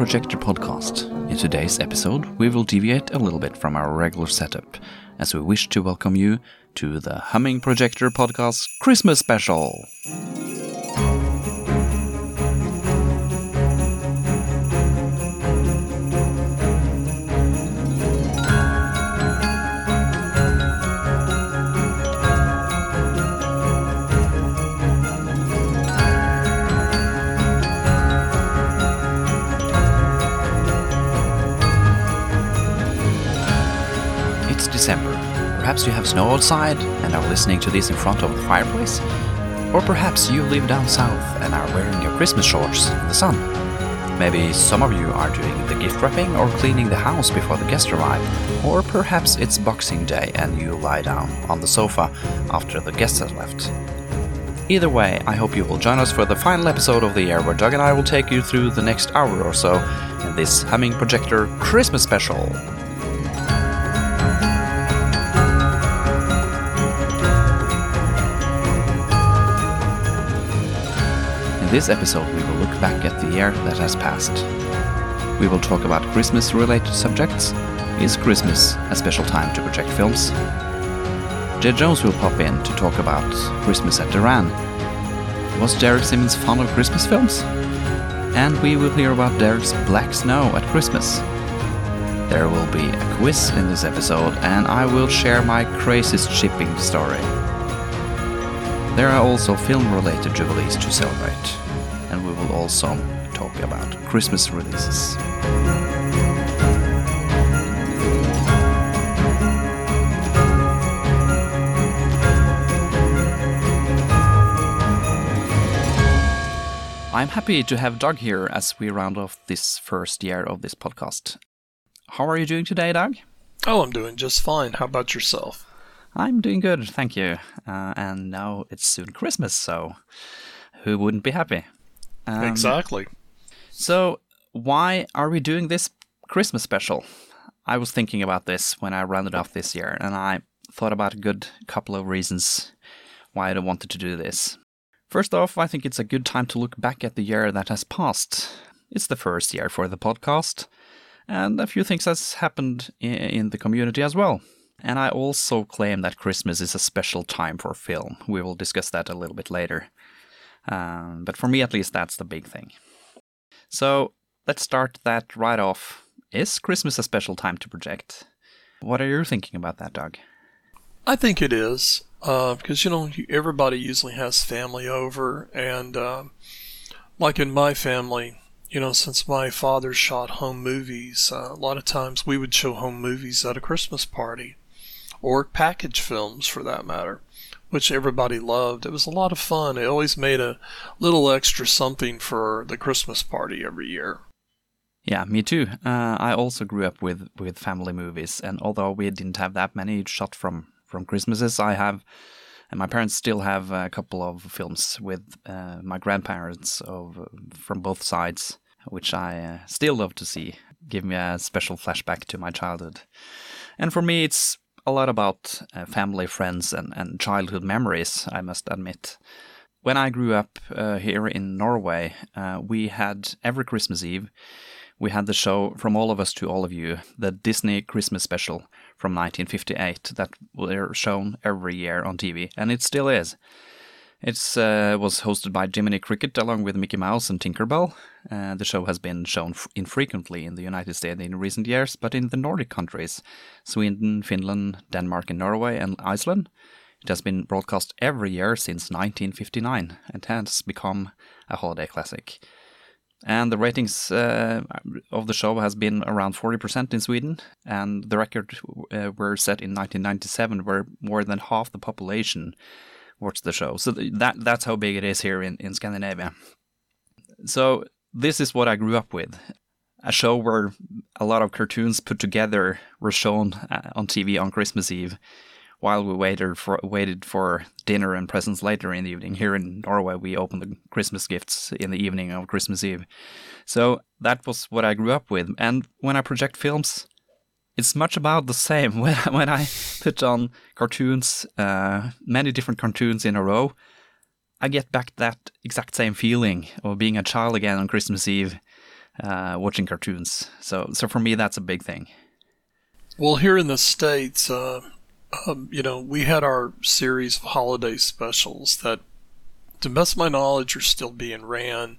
Projector podcast. In today's episode, we will deviate a little bit from our regular setup as we wish to welcome you to the Humming Projector podcast Christmas special. Perhaps you have snow outside and are listening to this in front of the fireplace. Or perhaps you live down south and are wearing your Christmas shorts in the sun. Maybe some of you are doing the gift wrapping or cleaning the house before the guests arrive. Or perhaps it's Boxing Day and you lie down on the sofa after the guests have left. Either way, I hope you will join us for the final episode of the year where Doug and I will take you through the next hour or so in this Humming Projector Christmas special. This episode, we will look back at the year that has passed. We will talk about Christmas related subjects. Is Christmas a special time to project films? Ged Jones will pop in to talk about Christmas at Derann. Was Derek Simmonds fond of Christmas films? And we will hear about Derek's Black Snow at Christmas. There will be a quiz in this episode, and I will share my craziest shipping story. There are also film related jubilees to celebrate, and we will also talk about Christmas releases. I'm happy to have Doug here as we round off this first year of this podcast. How are you doing today, Doug? Oh, I'm doing just fine. How about yourself? I'm doing good, thank you. Uh, and now it's soon Christmas, so who wouldn't be happy? Um, exactly. So, why are we doing this Christmas special? I was thinking about this when I rounded off this year, and I thought about a good couple of reasons why I wanted to do this. First off, I think it's a good time to look back at the year that has passed. It's the first year for the podcast, and a few things has happened in the community as well. And I also claim that Christmas is a special time for film. We will discuss that a little bit later. Um, but for me, at least, that's the big thing. So let's start that right off. Is Christmas a special time to project? What are you thinking about that, Doug? I think it is uh, because you know everybody usually has family over, and uh, like in my family, you know, since my father shot home movies, uh, a lot of times we would show home movies at a Christmas party, or package films for that matter, which everybody loved. It was a lot of fun. It always made a little extra something for the Christmas party every year. Yeah, me too. Uh, I also grew up with, with family movies, and although we didn't have that many shot from, from Christmases, I have, and my parents still have a couple of films with uh, my grandparents of from both sides, which I uh, still love to see. Give me a special flashback to my childhood. And for me, it's a lot about uh, family, friends, and, and childhood memories, I must admit. When I grew up uh, here in Norway, uh, we had every Christmas Eve, we had the show From All of Us to All of You, the Disney Christmas special from 1958 that were shown every year on TV, and it still is. It uh, was hosted by Jiminy Cricket along with Mickey Mouse and Tinkerbell. Uh, the show has been shown f- infrequently in the United States in recent years, but in the Nordic countries, Sweden, Finland, Denmark, and Norway, and Iceland, it has been broadcast every year since 1959 and has become a holiday classic. And the ratings uh, of the show has been around 40% in Sweden, and the record uh, were set in 1997, where more than half the population watched the show. So th- that that's how big it is here in, in Scandinavia. So this is what I grew up with. A show where a lot of cartoons put together were shown uh, on TV on Christmas Eve, while we waited for waited for dinner and presents later in the evening. Here in Norway, we open the Christmas gifts in the evening of Christmas Eve. So that was what I grew up with. And when I project films, it's much about the same. When when I put on cartoons, uh, many different cartoons in a row, I get back that exact same feeling of being a child again on Christmas Eve. uh, watching cartoons. So, so for me, that's a big thing. Well, here in the states, uh, um, you know, we had our series of holiday specials that, to best of my knowledge, are still being ran.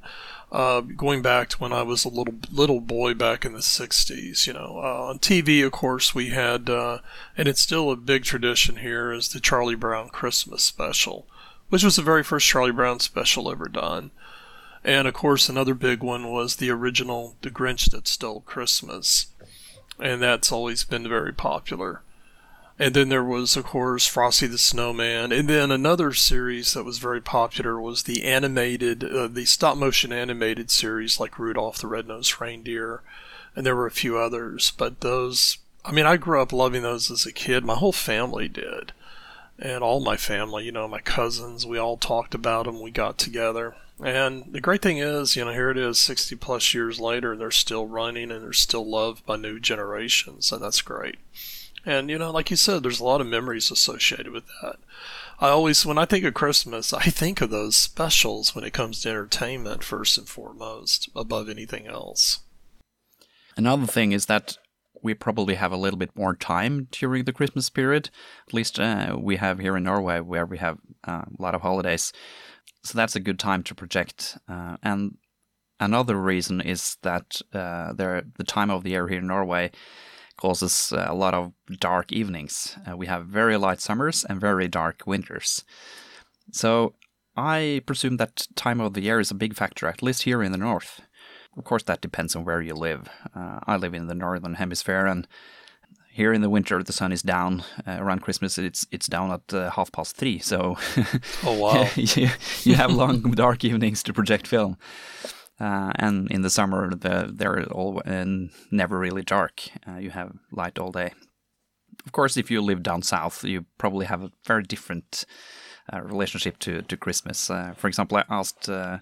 Uh, going back to when I was a little little boy back in the '60s, you know, uh, on TV, of course, we had, uh, and it's still a big tradition here, is the Charlie Brown Christmas special, which was the very first Charlie Brown special ever done. And of course, another big one was the original The Grinch That Stole Christmas, and that's always been very popular. And then there was, of course, Frosty the Snowman. And then another series that was very popular was the animated, uh, the stop motion animated series like Rudolph the Red-Nosed Reindeer. And there were a few others. But those, I mean, I grew up loving those as a kid. My whole family did. And all my family, you know, my cousins, we all talked about them. We got together. And the great thing is, you know, here it is 60 plus years later, and they're still running and they're still loved by new generations. And that's great. And, you know, like you said, there's a lot of memories associated with that. I always, when I think of Christmas, I think of those specials when it comes to entertainment first and foremost, above anything else. Another thing is that we probably have a little bit more time during the Christmas period. At least uh, we have here in Norway, where we have uh, a lot of holidays. So that's a good time to project. Uh, and another reason is that uh, there, the time of the year here in Norway causes uh, a lot of dark evenings. Uh, we have very light summers and very dark winters. So I presume that time of the year is a big factor, at least here in the north. Of course, that depends on where you live. Uh, I live in the northern hemisphere, and here in the winter the sun is down. Uh, around Christmas, it's it's down at uh, half past three. So, oh wow, you, you have long dark evenings to project film. Uh, and in the summer, the, they're all uh, never really dark. Uh, you have light all day. Of course, if you live down south, you probably have a very different uh, relationship to to Christmas. Uh, for example, I asked uh,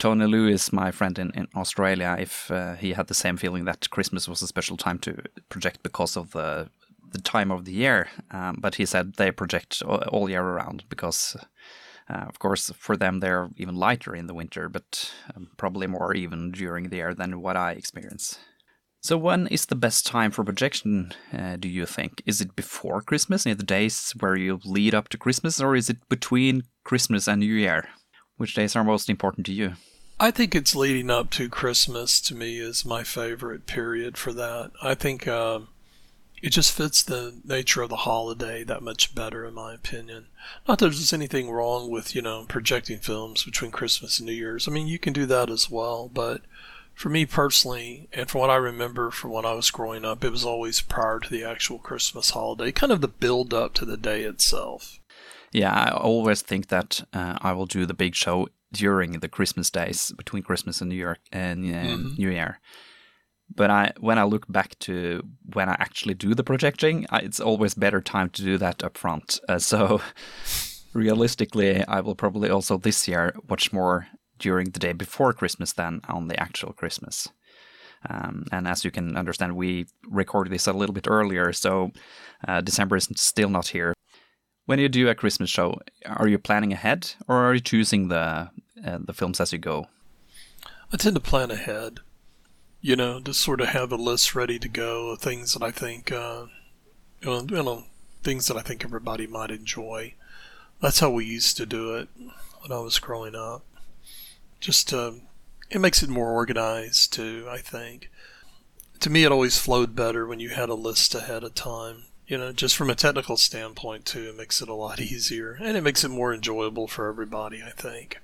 Tony Lewis, my friend in, in Australia, if he had the same feeling that Christmas was a special time to project because of the the time of the year. Um, but he said they project all, all year around because uh, of course, for them, they're even lighter in the winter, but um, probably more even during the year than what I experience. So, when is the best time for projection, uh, do you think? Is it before Christmas, in the days where you lead up to Christmas, or is it between Christmas and New Year? Which days are most important to you? I think it's leading up to Christmas to me is my favorite period for that. I think um, it just fits the nature of the holiday that much better, in my opinion. Not that there's anything wrong with, you know, projecting films between Christmas and New Year's. I mean, you can do that as well, but for me personally, and from what I remember from when I was growing up, it was always prior to the actual Christmas holiday, kind of the build up to the day itself. Yeah, I always think that uh, I will do the big show during the Christmas days between Christmas and New Year and uh, mm-hmm. New Year but I when I look back to when I actually do the projecting, I, it's always better time to do that up front. Uh, so realistically, I will probably also this year watch more during the day before Christmas than on the actual Christmas. Um, and as you can understand, we recorded this a little bit earlier, so uh, December is still not here. When you do a Christmas show, are you planning ahead, or are you choosing the uh, the films as you go? I tend to plan ahead you know, to sort of have a list ready to go of things that I think, uh, you, know, you know, things that I think everybody might enjoy. That's how we used to do it when I was growing up. Just, uh, it makes it more organized too, I think. To me, it always flowed better when you had a list ahead of time. You know, just from a technical standpoint too, it makes it a lot easier and it makes it more enjoyable for everybody, I think.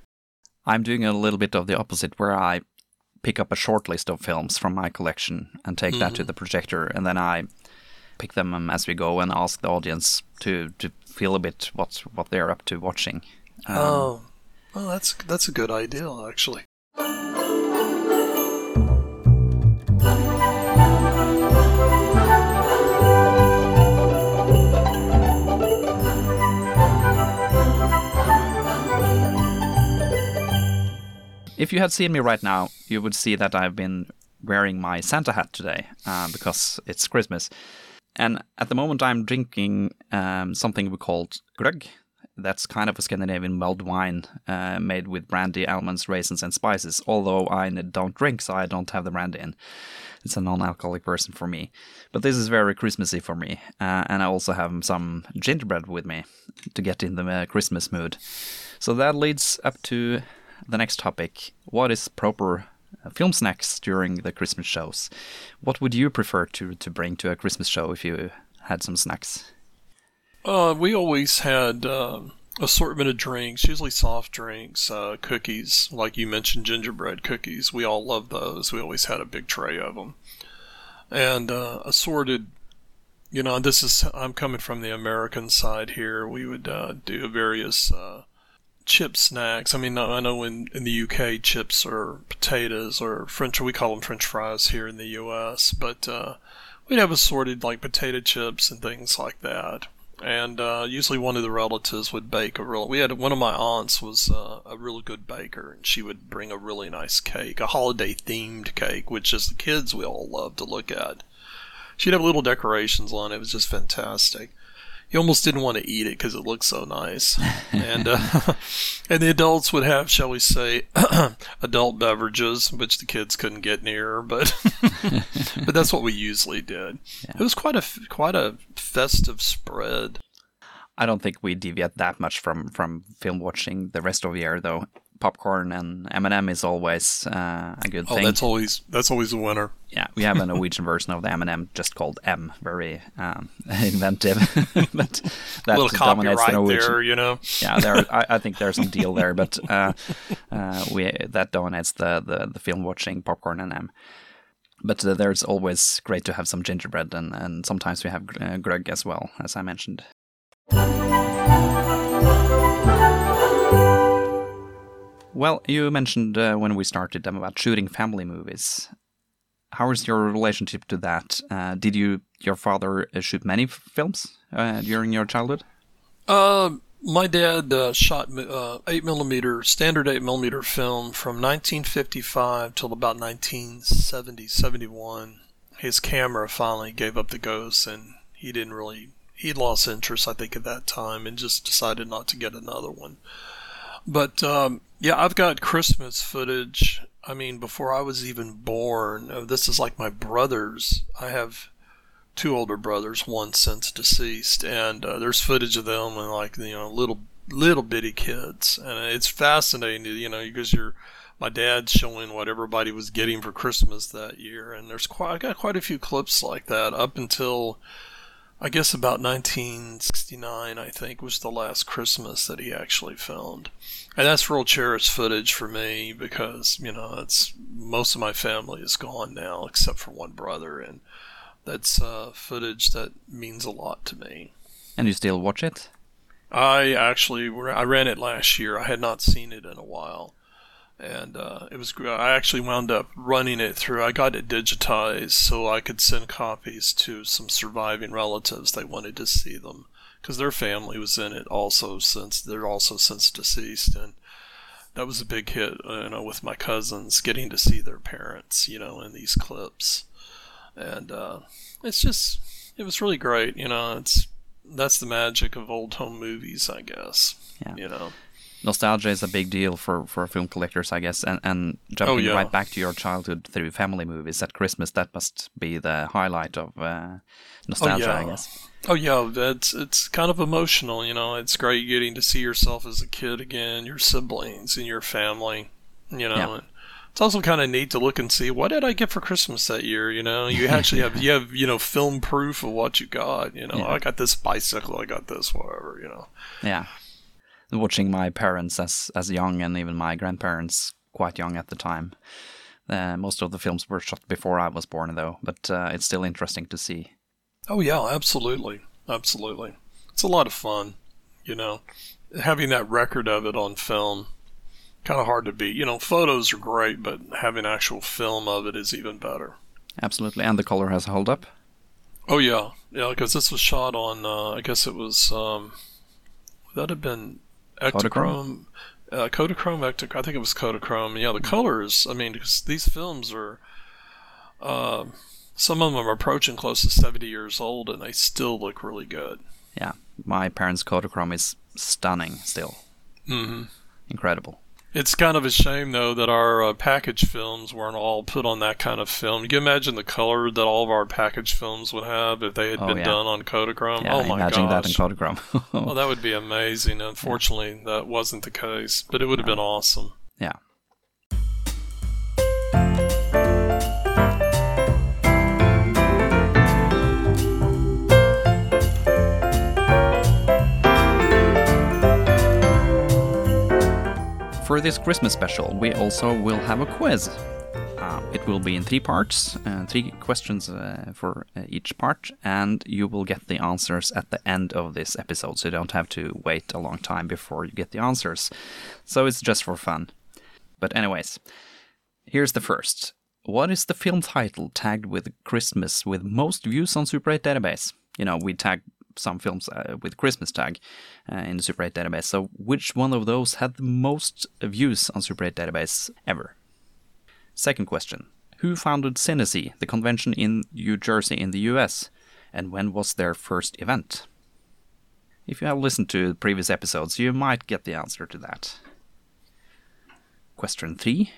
I'm doing a little bit of the opposite where I pick up a short list of films from my collection and take mm-hmm. that to mm-hmm. the projector, and then I pick them um, as we go and ask the audience to to feel a bit what's what they're up to watching. Um, oh, well, that's that's a good idea, actually. If you had seen me right now, you would see that I've been wearing my Santa hat today uh, because it's Christmas. And at the moment, I'm drinking um, something we call glögg. that's kind of a Scandinavian mulled wine uh, made with brandy, almonds, raisins, and spices. Although I don't drink, so I don't have the brandy in. It's a non-alcoholic version for me. But this is very Christmassy for me, uh, and I also have some gingerbread with me to get in the uh, Christmas mood. So that leads up to the next topic: what is proper uh, film snacks during the Christmas shows? What would you prefer to to bring to a Christmas show if you had some snacks? Uh, we always had uh, assortment of drinks, usually soft drinks, uh, cookies, like you mentioned, gingerbread cookies. We all love those. We always had a big tray of them, and uh, assorted. You know, this is I'm coming from the American side here. We would uh, do various uh, chip snacks. I mean, I know in, in the UK, chips are potatoes or French. We call them French fries here in the US, but we'd have assorted like potato chips and things like that and uh, usually one of the relatives would bake a real. We had one of my aunts was uh, a really good baker, and she would bring a really nice cake, a holiday themed cake, which as the kids we all love to look at. She'd have little decorations on it. It was just fantastic you almost didn't want to eat it because it looked so nice. and uh, and the adults would have, shall we say, adult beverages, which the kids couldn't get near. But but that's what we usually did. Yeah. It was quite a quite a festive spread. I don't think we deviate that much from from film watching the rest of the year, though popcorn and M&M is always uh, a good thing. oh, thing. that's always that's always a winner. Yeah, we have a Norwegian version of the M&M just called M, very um, inventive. but that a little dominates the Norwegian. there, you know. yeah, there. I, I, think there's some deal there, but uh, uh, we that dominates the, the, the film watching popcorn and M. But uh, there's always great to have some gingerbread, and, and sometimes we have uh, glögg as well, as I mentioned. Well, you mentioned uh, when we started them about shooting family movies. How is your relationship to that? Uh, did you, your father, uh, shoot many films uh, during your childhood? Uh, my dad shot eight millimeter, standard eight millimeter film from 1955 till about 1970, 71. His camera finally gave up the ghost, and he didn't really. He lost interest, I think, at that time, and just decided not to get another one. But um, yeah, I've got Christmas footage. I mean, before I was even born, uh, this is like my brothers. I have two older brothers, one since deceased, and uh, there's footage of them and like you know little little bitty kids, and it's fascinating, you know, because you're my dad's showing what everybody was getting for Christmas that year, and there's quite I got quite a few clips like that up until I guess about 1969, I think, was the last Christmas that he actually filmed. And that's real cherished footage for me because, you know, it's most of my family is gone now except for one brother. And that's uh, footage that means a lot to me. And you still watch it? I actually, I ran it last year. I had not seen it in a while and uh, it was I actually wound up running it through. I got it digitized so I could send copies to some surviving relatives. They wanted to see them because their family was in it also since they're also since deceased, and that was a big hit. Uh, you know, with my cousins getting to see their parents, you know, in these clips, and uh, it's just it was really great. You know, it's that's the magic of old home movies, I guess. Yeah. You know nostalgia is a big deal for, for film collectors, I guess. And and jumping oh, yeah. right back to your childhood through family movies at Christmas, that must be the highlight of uh, nostalgia, oh, yeah. I guess. Oh yeah, it's it's kind of emotional. You know, it's great getting to see yourself as a kid again, your siblings and your family. You know. Yeah. it's also kind of neat to look and see what did I get for Christmas that year. You know, you actually have you have you know film proof of what you got. You know, yeah. I got this bicycle, I got this, whatever. You know. Yeah watching my parents as as young and even my grandparents quite young at the time. Uh, most of the films were shot before I was born, though, but uh, it's still interesting to see. Oh yeah, absolutely, absolutely. It's a lot of fun, you know, having that record of it on film. Kind of hard to beat. You know, photos are great, but having actual film of it is even better. Absolutely, and the color has held up. Oh yeah, yeah, because this was shot on. Uh, I guess it was. Um, that have been Ektachrome, uh, Kodachrome, Ektachrome. I think it was Kodachrome. Yeah, the colors. I mean, because these films are, uh, some of them are approaching close to seventy years old, and they still look really good. Yeah, my parents' Kodachrome is stunning still. hmm Incredible. It's kind of a shame, though, that our uh, package films weren't all put on that kind of film. You can imagine the color that all of our package films would have if they had Oh, been yeah. done on Kodachrome. Yeah, oh my imagine gosh! that in Kodachrome. oh, that would be amazing. Unfortunately, that wasn't the case, but it would have been awesome. yeah. For this Christmas special, we also will have a quiz. Uh, it will be in three parts, uh, three questions uh, for uh, each part, and you will get the answers at the end of this episode, so you don't have to wait a long time before you get the answers. So it's just for fun. But, anyways, here's the first. What is the film title tagged with Christmas with most views on Super 8 database? You know, we tag some films uh, with Christmas tag uh, in the Super 8 database. So, which one of those had the most views on Super 8 database ever? Second question Who founded Cinesi, the convention in New Jersey in the US, and when was their first event? If you have listened to previous episodes, you might get the answer to that. Question 3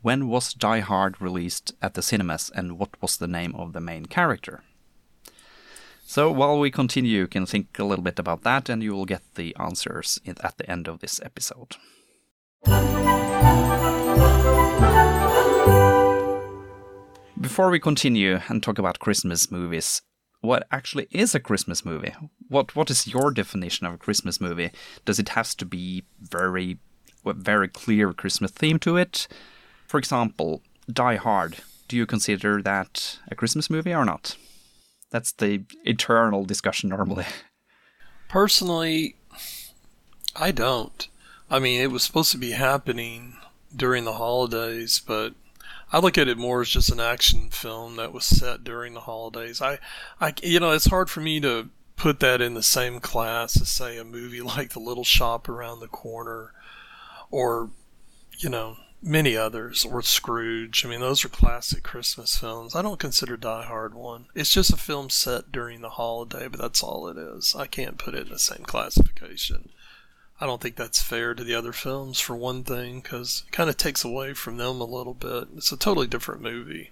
When was Die Hard released at the cinemas, and what was the name of the main character? So while we continue, you can think a little bit about that, and you will get the answers at the end of this episode. Before we continue and talk about Christmas movies, what actually is a Christmas movie? What what is your definition of a Christmas movie? Does it have to be very very clear Christmas theme to it? For example, Die Hard. Do you consider that a Christmas movie or not? That's the eternal discussion normally. Personally, I don't. I mean, it was supposed to be happening during the holidays, but I look at it more as just an action film that was set during the holidays. I, I, you know, it's hard for me to put that in the same class as say a movie like The Little Shop Around the Corner, or, you know, many others, or Scrooge. I mean, those are classic Christmas films. I don't consider Die Hard one. It's just a film set during the holiday, but that's all it is. I can't put it in the same classification. I don't think that's fair to the other films for one thing, because it kind of takes away from them a little bit. It's a totally different movie.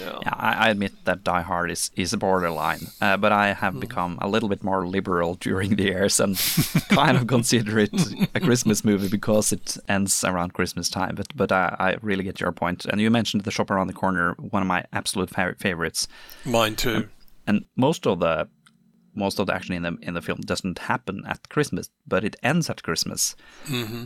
Yeah. Yeah, I, I admit that Die Hard is, is a borderline, uh, but I have become a little bit more liberal during the years and kind of consider it a Christmas movie because it ends around Christmas time. But but I, I really get your point. And you mentioned The Shop Around the Corner, one of my absolute fa- favorites. Mine too. And most of the most of the action in the in the film doesn't happen at Christmas, but it ends at Christmas. hmm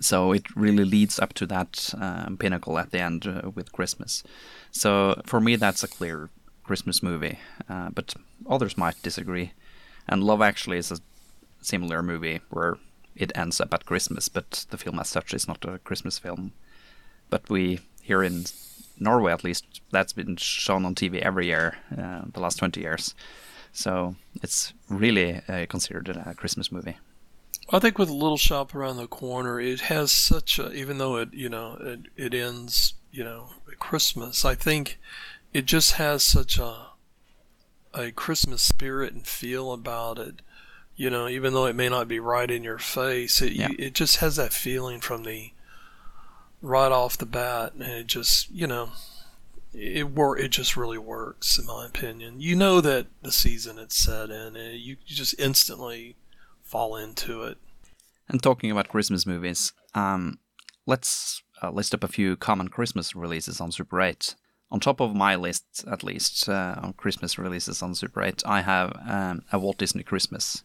So it really leads up to that um, pinnacle at the end uh, with Christmas. So for me, that's a clear Christmas movie. Uh, but others might disagree. And Love Actually is a similar movie where it ends up at Christmas, but the film as such is not a Christmas film. But we here in Norway, at least, that's been shown on TV every year uh, the last 20 years. So it's really uh, considered a Christmas movie. I think with a Little Shop Around the Corner, it has such a, even though it, you know, it, it ends, you know, at Christmas, I think it just has such a, a Christmas spirit and feel about it. You know, even though it may not be right in your face, it, Yeah. you, it just has that feeling from the, right off the bat. And it just, you know, it wor- it just really works in my opinion. You know that the season it's set in, and you, you just instantly fall into it. And talking about Christmas movies, um, let's uh, list up a few common Christmas releases on Super 8. On top of my list, at least, uh, on Christmas releases on Super 8, I have um, a Walt Disney Christmas.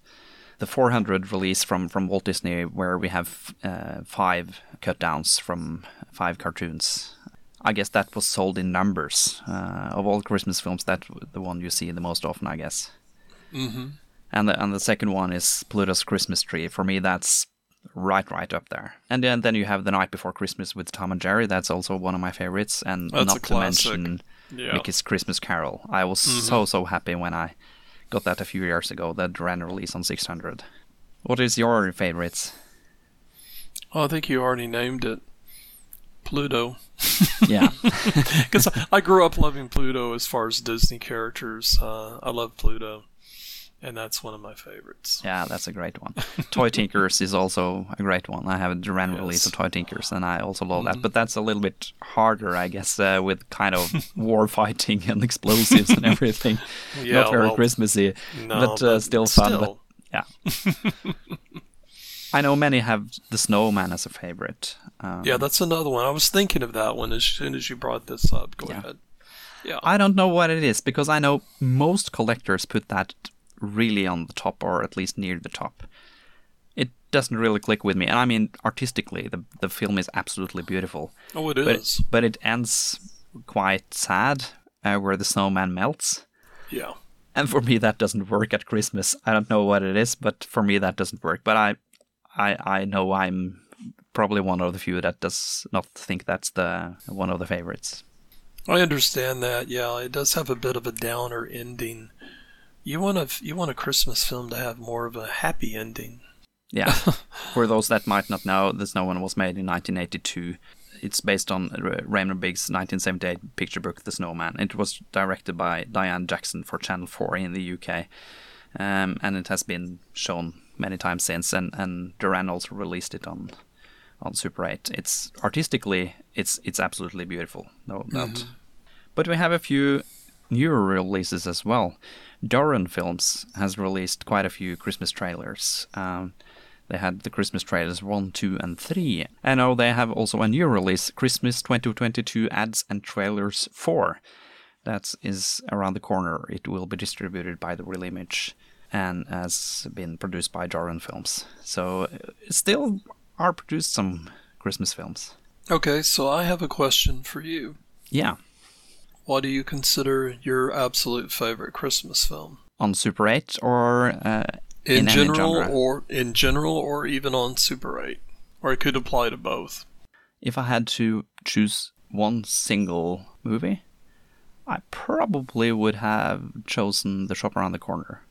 The 400 release from, from Walt Disney, where we have uh, five cut downs from five cartoons. I guess that was sold in numbers. Uh, of all Christmas films, that's the one you see the most often, I guess. Mm-hmm. And the, and the second one is Pluto's Christmas Tree. For me, that's right, right up there. And then, then you have The Night Before Christmas with Tom and Jerry. That's also one of my favorites. And That's not to mention Yeah. Mickey's Christmas Carol. I was so, so happy when I got that a few years ago, Derann release on 600. What is your favorites? Oh, I think you already named it. Pluto. Yeah. Because I grew up loving Pluto as far as Disney characters. Uh, I love Pluto. And that's one of my favorites. Yeah, that's a great one. Toy Tinkers is also a great one. I have a Derann Yes. release of Toy Tinkers, and I also love that. Mhm. But that's a little bit harder, I guess, uh, with kind of war fighting and explosives and everything. Yeah, Not very well, Christmassy, No, but, uh, still fun. But still. I know many have the Snowman as a favorite. Um, yeah, that's another one. I was thinking of that one as soon as you brought this up. Go Yeah. ahead. Yeah. I don't know what it is because I know most collectors put that really on the top or at least near the top. It doesn't really click with me. And I mean, artistically, the, the film is absolutely beautiful. oh, it But, is. but it ends quite sad uh, where the snowman melts. Yeah. And for me, that doesn't work at Christmas. I don't know what it is, but for me, that doesn't work. But I, I, I know I'm probably one of the few that does not think that's the one of the favorites. I understand that. Yeah, it does have a bit of a downer ending. You want a you want a Christmas film to have more of a happy ending. Yeah. For those that might not know, The Snowman was made in 1982. It's based on Raymond Briggs' 1978 picture book, The Snowman. It was directed by Dianne Jackson for Channel 4 in the UK. Um, and it has been shown many times since, and, and Derann also released it on on Super 8. It's artistically, it's it's absolutely beautiful, no doubt. But we have a few newer releases as well. Derann Films has released quite a few Christmas trailers. Um, they had the Christmas trailers 1, 2, and 3. And now they have also a new release, Christmas 2022 Ads and Trailers 4. That is around the corner. It will be distributed by the Real Image and has been produced by Derann Films. So uh, still are produced some Christmas films. Okay, so I have a question for you. Yeah, What do you consider your absolute favorite Christmas film? on Super 8 or uh, In, In general or in general or even on Super 8? Or it could apply to both. if I had to choose one single movie, I probably would have chosen The Shop Around the Corner.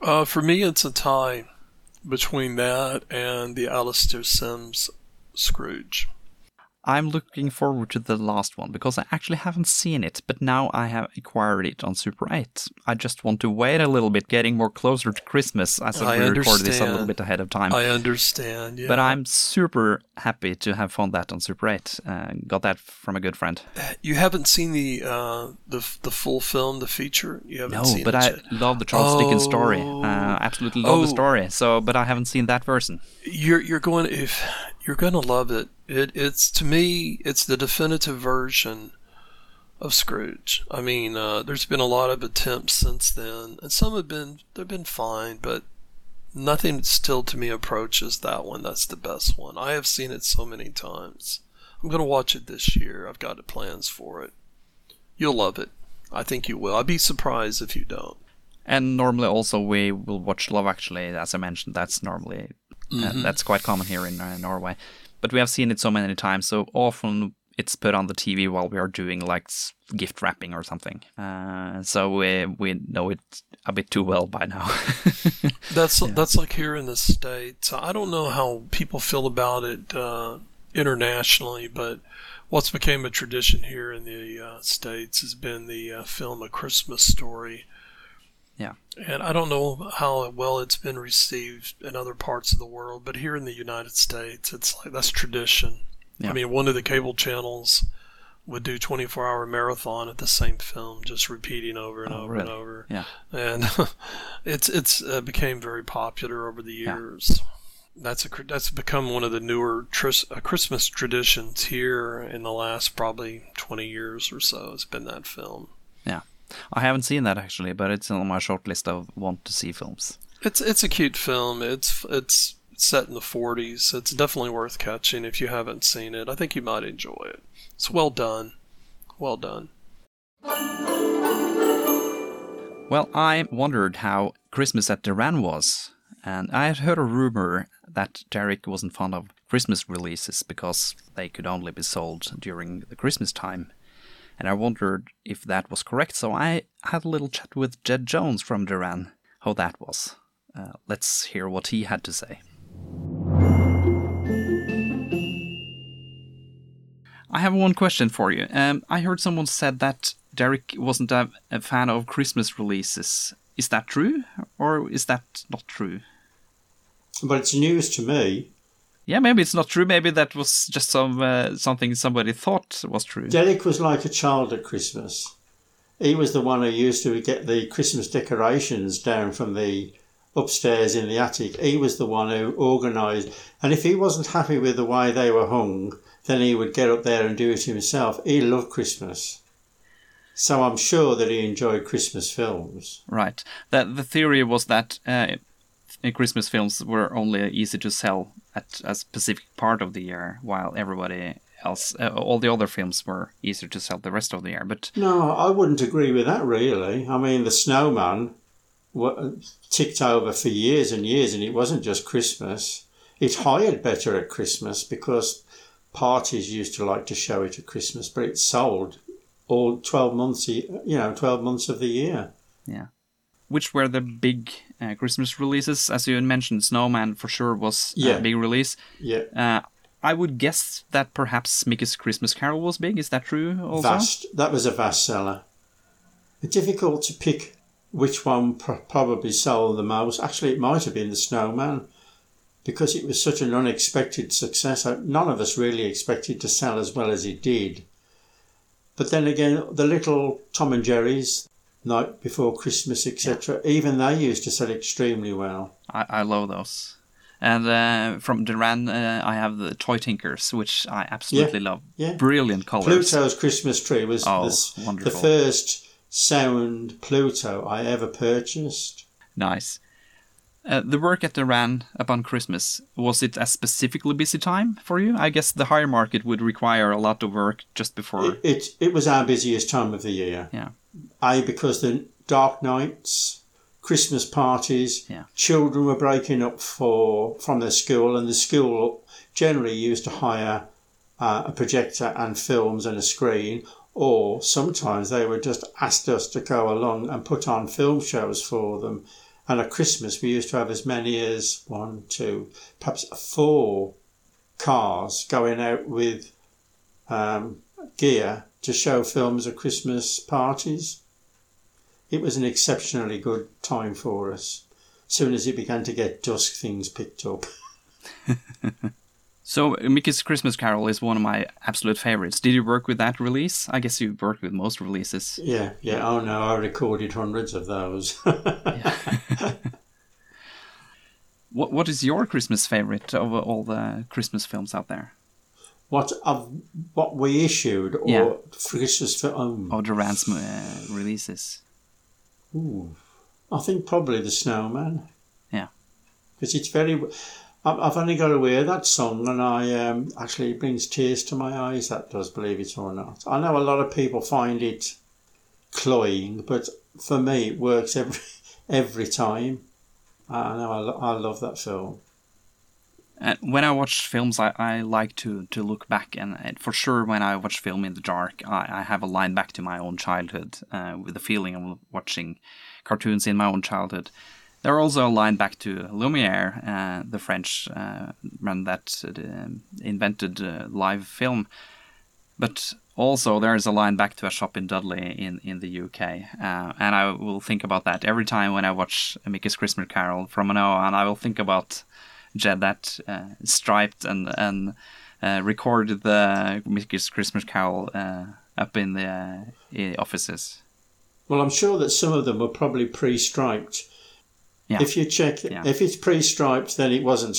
Uh, for me, it's a tie between that and the Alastair Sim's Scrooge. I'm looking forward to the last one because I actually haven't seen it, but now I have acquired it on Super 8. I just want to wait a little bit, getting more closer to Christmas as I we record this a little bit ahead of time. I understand, yeah. But I'm super happy to have found that on Super 8. Uh, got that from a good friend. You haven't seen the uh, the the full film, the feature. You haven't No, seen but I yet. love the Charles Dickens story. Oh. Uh, absolutely love the Oh. story. So, but I haven't seen that version. You're you're going if you're going to love it. It it's to me it's the definitive version of Scrooge. I mean, uh, there's been a lot of attempts since then, and some have been they've been fine, but nothing still to me approaches that one. That's the best one. I have seen it so many times. I'm going to watch it this year. I've got plans for it. You'll love it. I think you will. I'd be surprised if you don't. And normally also we will watch Love Actually, as I mentioned. That's normally uh, that's quite common here in uh, Norway. But we have seen it so many times, so often it's put on the TV while we are doing like gift wrapping or something. Uh, so we we know it a bit too well by now. That's that's like here in the states. I don't know how people feel about it uh, internationally, but what's became a tradition here in the uh, states has been the uh, film A Christmas Story. Yeah. And I don't know how well it's been received in other parts of the world, but here in the United States, it's like that's tradition. Yeah. I mean, one of the cable channels would do 24 hour marathon at the same film, just repeating over and Oh, over and over yeah. and it's it's uh, became very popular over the years. Yeah. That's a that's become one of the newer tris- uh, Christmas traditions here in the last probably twenty years or so. It's been that film. Yeah. I haven't seen that actually, but it's on my short list of want to see films. It's it's a cute film. It's it's set in the 40s. It's definitely worth catching if you haven't seen it. I think you might enjoy it. It's well done. Well done. Well, I wondered how Christmas at Derann was, and I had heard a rumor that Derek wasn't fond of Christmas releases because they could only be sold during the Christmas time. And I wondered if that was correct, so I had a little chat with Ged Jones from Derann, how that was. Uh, let's hear what he had to say. I have one question for you. Um, I heard someone said that Derek wasn't a, a fan of Christmas releases. Is that true? or is that not true? But it's news to me. Yeah, maybe it's not true. Maybe that was just some uh, something somebody thought was true. Derek was like a child at Christmas. He was the one who used to get the Christmas decorations down from the upstairs in the attic. He was the one who organised, and if he wasn't happy with the way they were hung, then he would get up there and do it himself. He loved Christmas. So I'm sure that he enjoyed Christmas films. Right. That the theory was that uh, Christmas films were only easy to sell at a specific part of the year, while everybody else, uh, all the other films were easier to sell the rest of the year. But no, I wouldn't agree with that. Really, I mean, The Snowman ticked over for years and years, and it wasn't just Christmas. It hired better at Christmas because parties used to like to show it at Christmas, but it sold all 12 months, you know, 12 months of the year. Yeah. Which were the big uh, Christmas releases? As you mentioned, Snowman for sure was yeah. a big release. Yeah. Uh, I would guess that perhaps Mickey's Christmas Carol was big. Is that true also? Vast. That was a vast seller. It's difficult to pick which one pr- probably sold the most. Actually, it might have been the Snowman because it was such an unexpected success. None of us really expected to sell as well as it did. But then again, the little Tom and Jerry's, Night Before Christmas, etc., yeah. even they used to sell extremely well. I, I love those. And uh, from Derann, uh, I have the Toy Tinkers, which I absolutely yeah. love. Yeah. Brilliant colors. Pluto's Christmas Tree was oh, the, the first sound Pluto I ever purchased. Nice. Uh, the work at Derann upon Christmas, was it a specifically busy time for you? I guess the hire market would require a lot of work just before. It, it, it was our busiest time of the year. Yeah. A, because the dark nights, Christmas parties, yeah. children were breaking up for from their school, and the school generally used to hire uh, a projector and films and a screen, or sometimes they would just ask us to go along and put on film shows for them and at Christmas, we used to have as many as one, two, perhaps four cars going out with um, gear to show films at Christmas parties. It was an exceptionally good time for us. Soon as it began to get dusk, things picked up. So Mickey's Christmas Carol is one of my absolute favorites. Did you work with that release? I guess you worked with most releases. Yeah, yeah. Oh no, I recorded hundreds of those. what What is your Christmas favorite of all the Christmas films out there? What of what we issued or Yeah. Christmas film? Or Derann's uh, releases? Ooh, I think probably the Snowman. Yeah. because it's very. I've only got to hear that song, and I um, actually brings tears to my eyes. That does, believe it or not. I know a lot of people find it cloying, but for me, it works every every time. I know I, I love that film. Uh, when I watch films, I, I like to, to look back, and for sure, when I watch film in the dark, I, I have a line back to my own childhood uh, with the feeling of watching cartoons in my own childhood. There are also a line back to Lumiere, uh, the French uh, man that uh, invented uh, live film. But also, there is a line back to a shop in Dudley in, in the UK. Uh, and I will think about that every time when I watch Mickey's Christmas Carol from now on. I will think about Ged that striped and, and recorded the Mickey's Christmas Carol up in the offices. Well, I'm sure that some of them were probably pre-striped. Yeah. If you check, Yeah. if it's pre-striped, then it wasn't.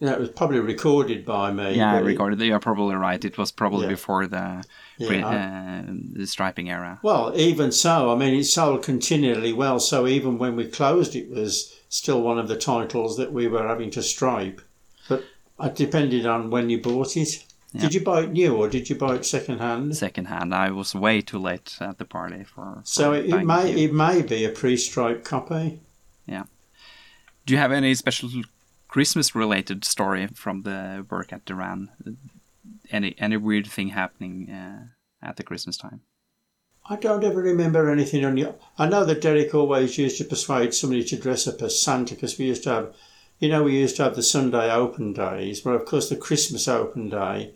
You know, it was probably recorded by me. Yeah, it- recorded. You're probably right. It was probably Yeah. before the Yeah, pre- uh, the striping era. Well, even so, I mean, it sold continually well. So even when we closed, it was still one of the titles that we were having to stripe. But it depended on when you bought it. Yeah. Did you buy it new or did you buy it second hand? Second hand. I was way too late at the party for. So it, it may new. it may be a pre-striped copy. Do you have any special Christmas related story from the work at Derann? Any any weird thing happening uh, at the Christmas time? I don't ever remember anything on you. I know that Derek always used to persuade somebody to dress up as Santa because we used to have, you know, we used to have the Sunday open days, but of course the Christmas open day,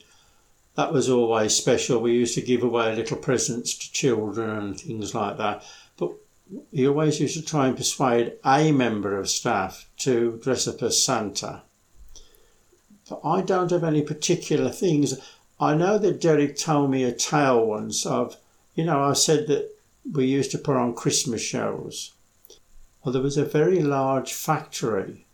that was always special. We used to give away little presents to children and things like that. He always used to try and persuade a member of staff to dress up as Santa. But I don't have any particular things. I know that Derek told me a tale once of, you know, I said that we used to put on Christmas shows. Well, there was a very large factory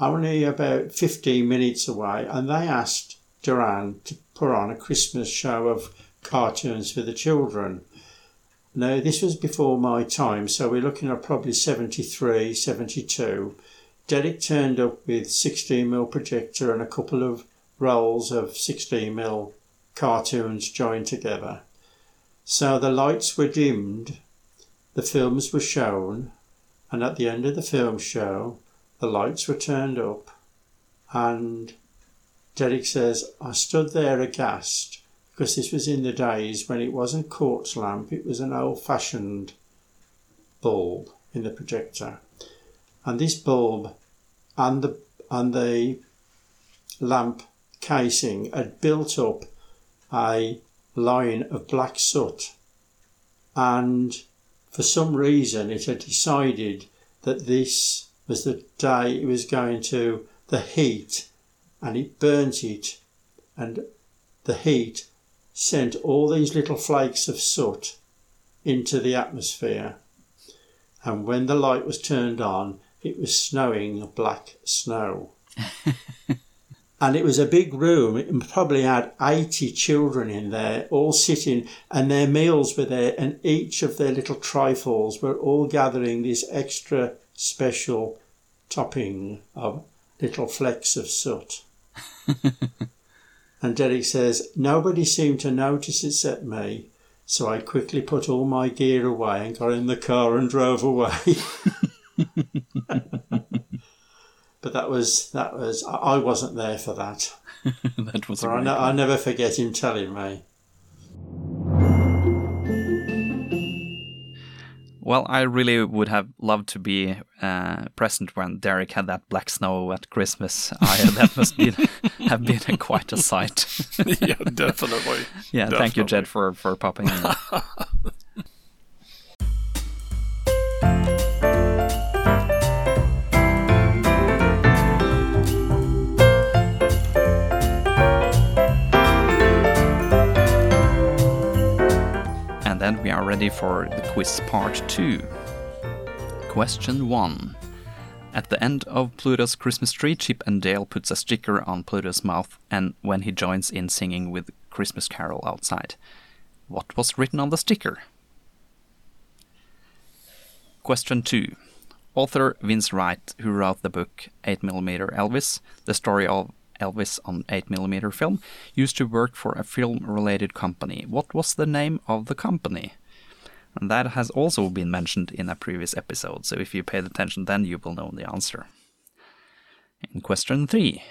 only about 15 minutes away, and they asked Derann to put on a Christmas show of cartoons for the children. Now, this was before my time, so we're looking at probably 73, 72. Derek turned up with 16mm projector and a couple of rolls of 16mm cartoons joined together. So the lights were dimmed, the films were shown, and at the end of the film show, the lights were turned up, and Derek says, I stood there aghast because this was in the days when it wasn't quartz lamp, it was an old fashioned bulb in the projector. And this bulb and the and the lamp casing had built up a line of black soot and for some reason it had decided that this was the day it was going to the heat and it burnt it and the heat sent all these little flakes of soot into the atmosphere. And when the light was turned on, it was snowing black snow. and it was a big room. It probably had 80 children in there, all sitting, and their meals were there, and each of their little trifles were all gathering this extra special topping of little flecks of soot. And Derek says, Nobody seemed to notice except me. So I quickly put all my gear away and got in the car and drove away. but that was that was I wasn't there for that. that was. I, ne- I never forget him telling me. Well, I really would have loved to be uh, present when Derek had that black snow at Christmas. I, that must be, have been quite a sight. yeah, definitely. yeah, definitely. thank you, Ged, for, for popping in. Then we are ready for the quiz part 2. Question 1. At the end of Pluto's Christmas tree, Chip and Dale puts a sticker on Pluto's mouth and when he joins in singing with Christmas Carol outside. What was written on the sticker? Question 2. Author Vince Wright, who wrote the book 8mm Elvis, the story of Elvis on 8mm film, used to work for a film related company. What was the name of the company? And that has also been mentioned in a previous episode, so if you paid attention then you will know the answer. In question 3.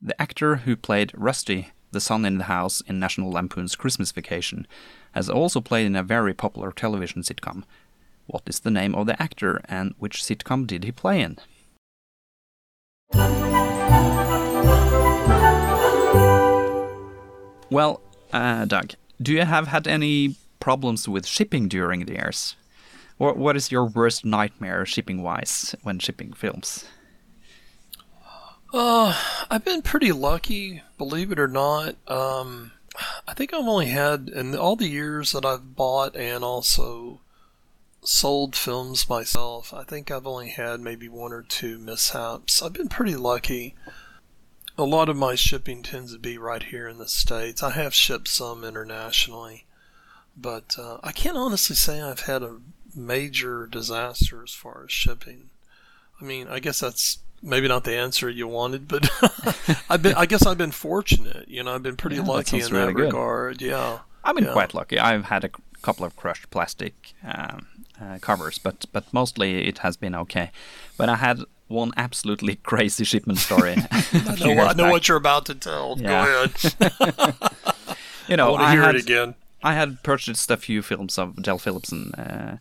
The actor who played Rusty, the son in the house in National Lampoon's Christmas Vacation, has also played in a very popular television sitcom. What is the name of the actor and which sitcom did he play in? Well, uh, Doug, do you have had any problems with shipping during the years? Or what is your worst nightmare shipping wise when shipping films? Uh, I've been pretty lucky, believe it or not. Um, I think I've only had, in all the years that I've bought and also sold films myself, I think I've only had maybe one or two mishaps. I've been pretty lucky. A lot of my shipping tends to be right here in the States. I have shipped some internationally, but uh, I can't honestly say I've had a major disaster as far as shipping. I mean, I guess that's maybe not the answer you wanted, but I've been, I guess I've been fortunate. You know, I've been pretty Yeah, that lucky in sounds that good. regard. Yeah. I've been Yeah. quite lucky. I've had a couple of crushed plastic um, uh, covers, but but mostly it has been okay. But I had one absolutely crazy shipment story. I know, I know what you're about to tell. Yeah. Go ahead. you I know. want to I hear had, it again. I had purchased a few films of Del Phillipson uh,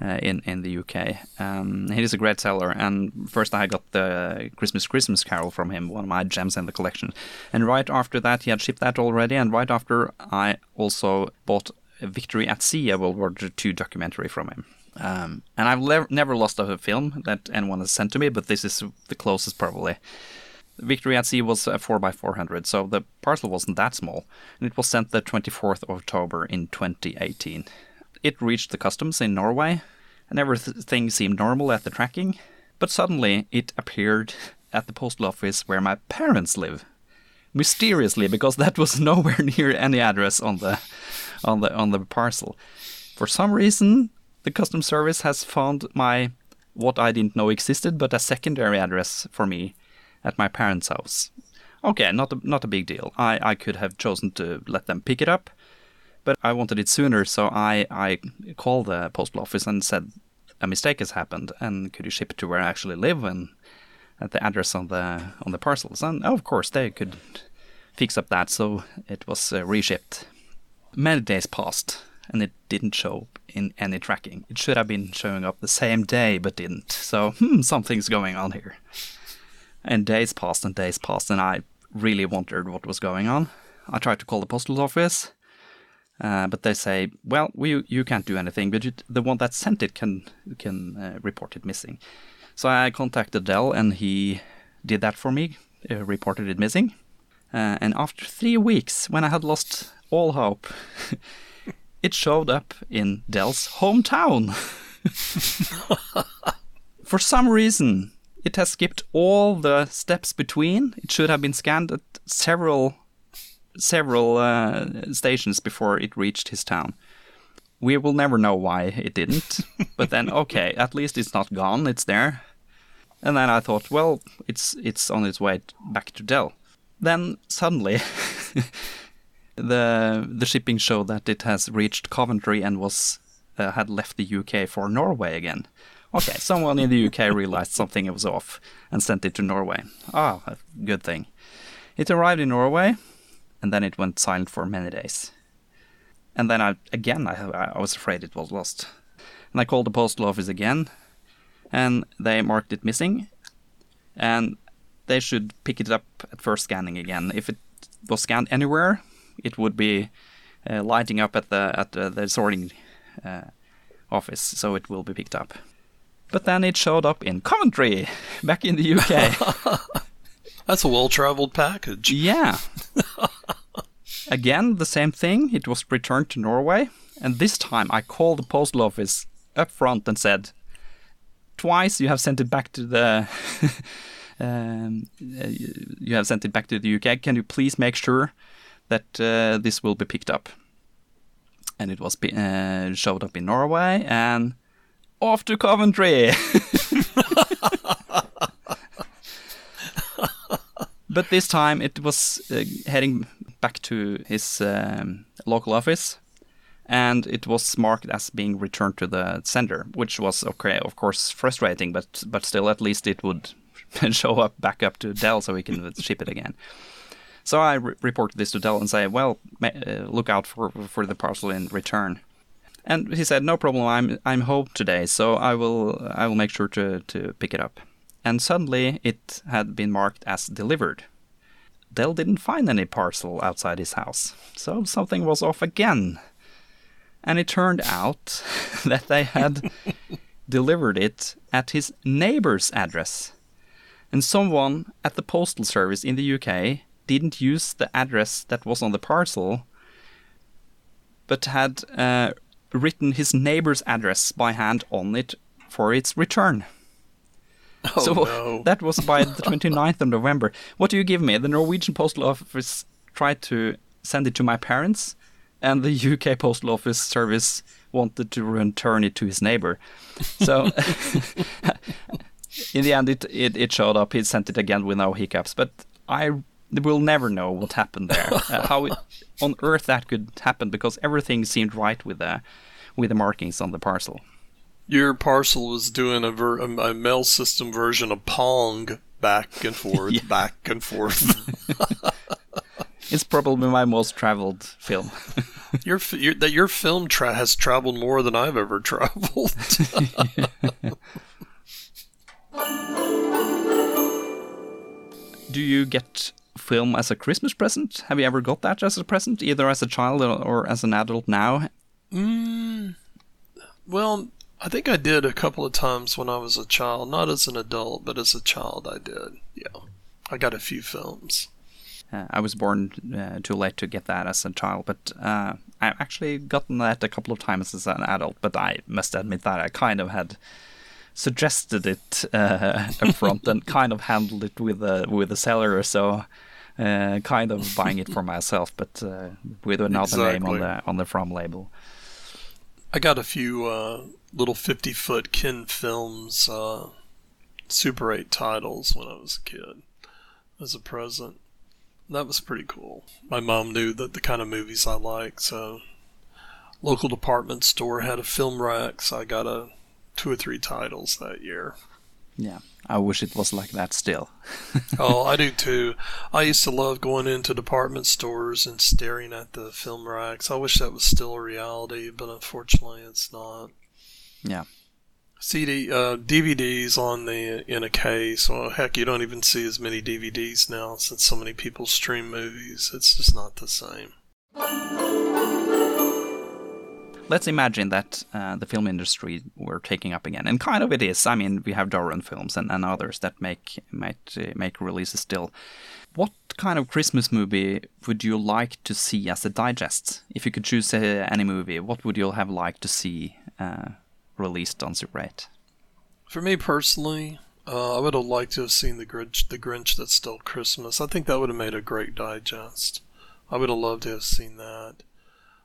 uh, in in the UK. Um, he is a great seller, and first I got the Christmas Christmas Carol from him, one of my gems in the collection. And right after that, he had shipped that already, and right after I also bought Victory at Sea, a World War II documentary from him. Um, and I've lev- never lost a film that anyone has sent to me, but this is the closest probably. Victory at Sea was a 4x400, so the parcel wasn't that small, and it was sent the 24th of October in 2018. It reached the customs in Norway, and everything seemed normal at the tracking, but suddenly it appeared at the postal office where my parents live. Mysteriously, because that was nowhere near any address on the on the on the parcel. For some reason, the customs service has found my what I didn't know existed, but a secondary address for me at my parents' house. Okay, not a, not a big deal. I, I could have chosen to let them pick it up, but I wanted it sooner, so I, I called the postal office and said a mistake has happened, and could you ship it to where I actually live and at the address on the on the parcels? And of course they could fix up that, so it was uh, reshipped. Many days passed, and it didn't show in any tracking. It should have been showing up the same day, but didn't. So hmm, something's going on here. And days passed and days passed, and I really wondered what was going on. I tried to call the postal office, uh, but they say, "Well, we, you can't do anything, but you, the one that sent it can can uh, report it missing." So I contacted Del, and he did that for me, uh, reported it missing. Uh, and after three weeks, when I had lost all hope, it showed up in Del's hometown. for some reason, it has skipped all the steps between. It should have been scanned at several several uh, stations before it reached his town. We will never know why it didn't. but then, okay, at least it's not gone. It's there. And then I thought, well, it's it's on its way back to Dell. Then suddenly, the the shipping showed that it has reached Coventry and was uh, had left the UK for Norway again. Okay, someone in the UK realized something was off and sent it to Norway. Ah, a good thing. It arrived in Norway, and then it went silent for many days. And then I again I, I was afraid it was lost, and I called the postal office again, and they marked it missing, and they should pick it up at first scanning again. If it was scanned anywhere, it would be uh, lighting up at the at the, the sorting uh, office, so it will be picked up. But then it showed up in Coventry, back in the UK. That's a well traveled package. Yeah. Again, the same thing. It was returned to Norway. And this time I called the postal office up front and said, Twice you have sent it back to the. um, you have sent it back to the UK. Can you please make sure that uh, this will be picked up? And it was uh, showed up in Norway and off to Coventry. but this time it was uh, heading back to his um, local office and it was marked as being returned to the sender which was okay of course frustrating but but still at least it would show up back up to Del so we can ship it again so I re- reported this to Del and say well uh, look out for for the parcel in return and he said, "No problem. I'm I'm home today, so I will I will make sure to to pick it up." And suddenly, it had been marked as delivered. Del didn't find any parcel outside his house, so something was off again. And it turned out that they had delivered it at his neighbor's address. And someone at the postal service in the UK didn't use the address that was on the parcel, but had uh, written his neighbor's address by hand on it for its return. Oh, so no. that was by the 29th of November. What do you give me? The Norwegian Postal Office tried to send it to my parents, and the UK Postal Office service wanted to return it to his neighbor. So in the end, it, it, it showed up. He sent it again with no hiccups. But I will never know what happened there. Uh, how it, on earth that could happen because everything seemed right with the with the markings on the parcel. Your parcel was doing a, ver- a mail system version of Pong, back and forth, Yeah. back and forth. It's probably my most traveled film. your your, that your film tra- has traveled more than I've ever traveled. Do you get film as a Christmas present? Have you ever got that as a present, either as a child or, as an adult now? well, I think I did a couple of times when I was a child, not as an adult, but as a child I did. Yeah. I got a few films. Uh, I was born uh, too late to get that as a child, but uh, I've actually gotten that a couple of times as an adult. But I must admit that I kind of had suggested it uh, up front and kind of handled it with the with the seller, so uh, kind of buying it for myself, but uh, with another exactly. name on the on the from label. I got a few uh, little fifty foot Ken Films uh, Super Eight titles when I was a kid as a present. That was pretty cool. My mom knew that the kind of movies I like, so local department store had a film rack, so I got a two or three titles that year. Yeah, I wish it was like that still. oh, I do too. I used to love going into department stores and staring at the film racks. I wish that was still a reality, but unfortunately, it's not. Yeah. CD uh, DVDs on the in a case. Well, heck, you don't even see as many DVDs now since so many people stream movies. It's just not the same. Let's imagine that uh, the film industry were taking up again, and kind of it is. I mean, we have Derann films and, and others that make might uh, make releases still. What kind of Christmas movie would you like to see as a digest? If you could choose uh, any movie, what would you have liked to see uh, released on Super 8. For me personally, uh, I would have liked to have seen the Grinch, the Grinch that stole Christmas. I think that would have made a great digest. I would have loved to have seen that,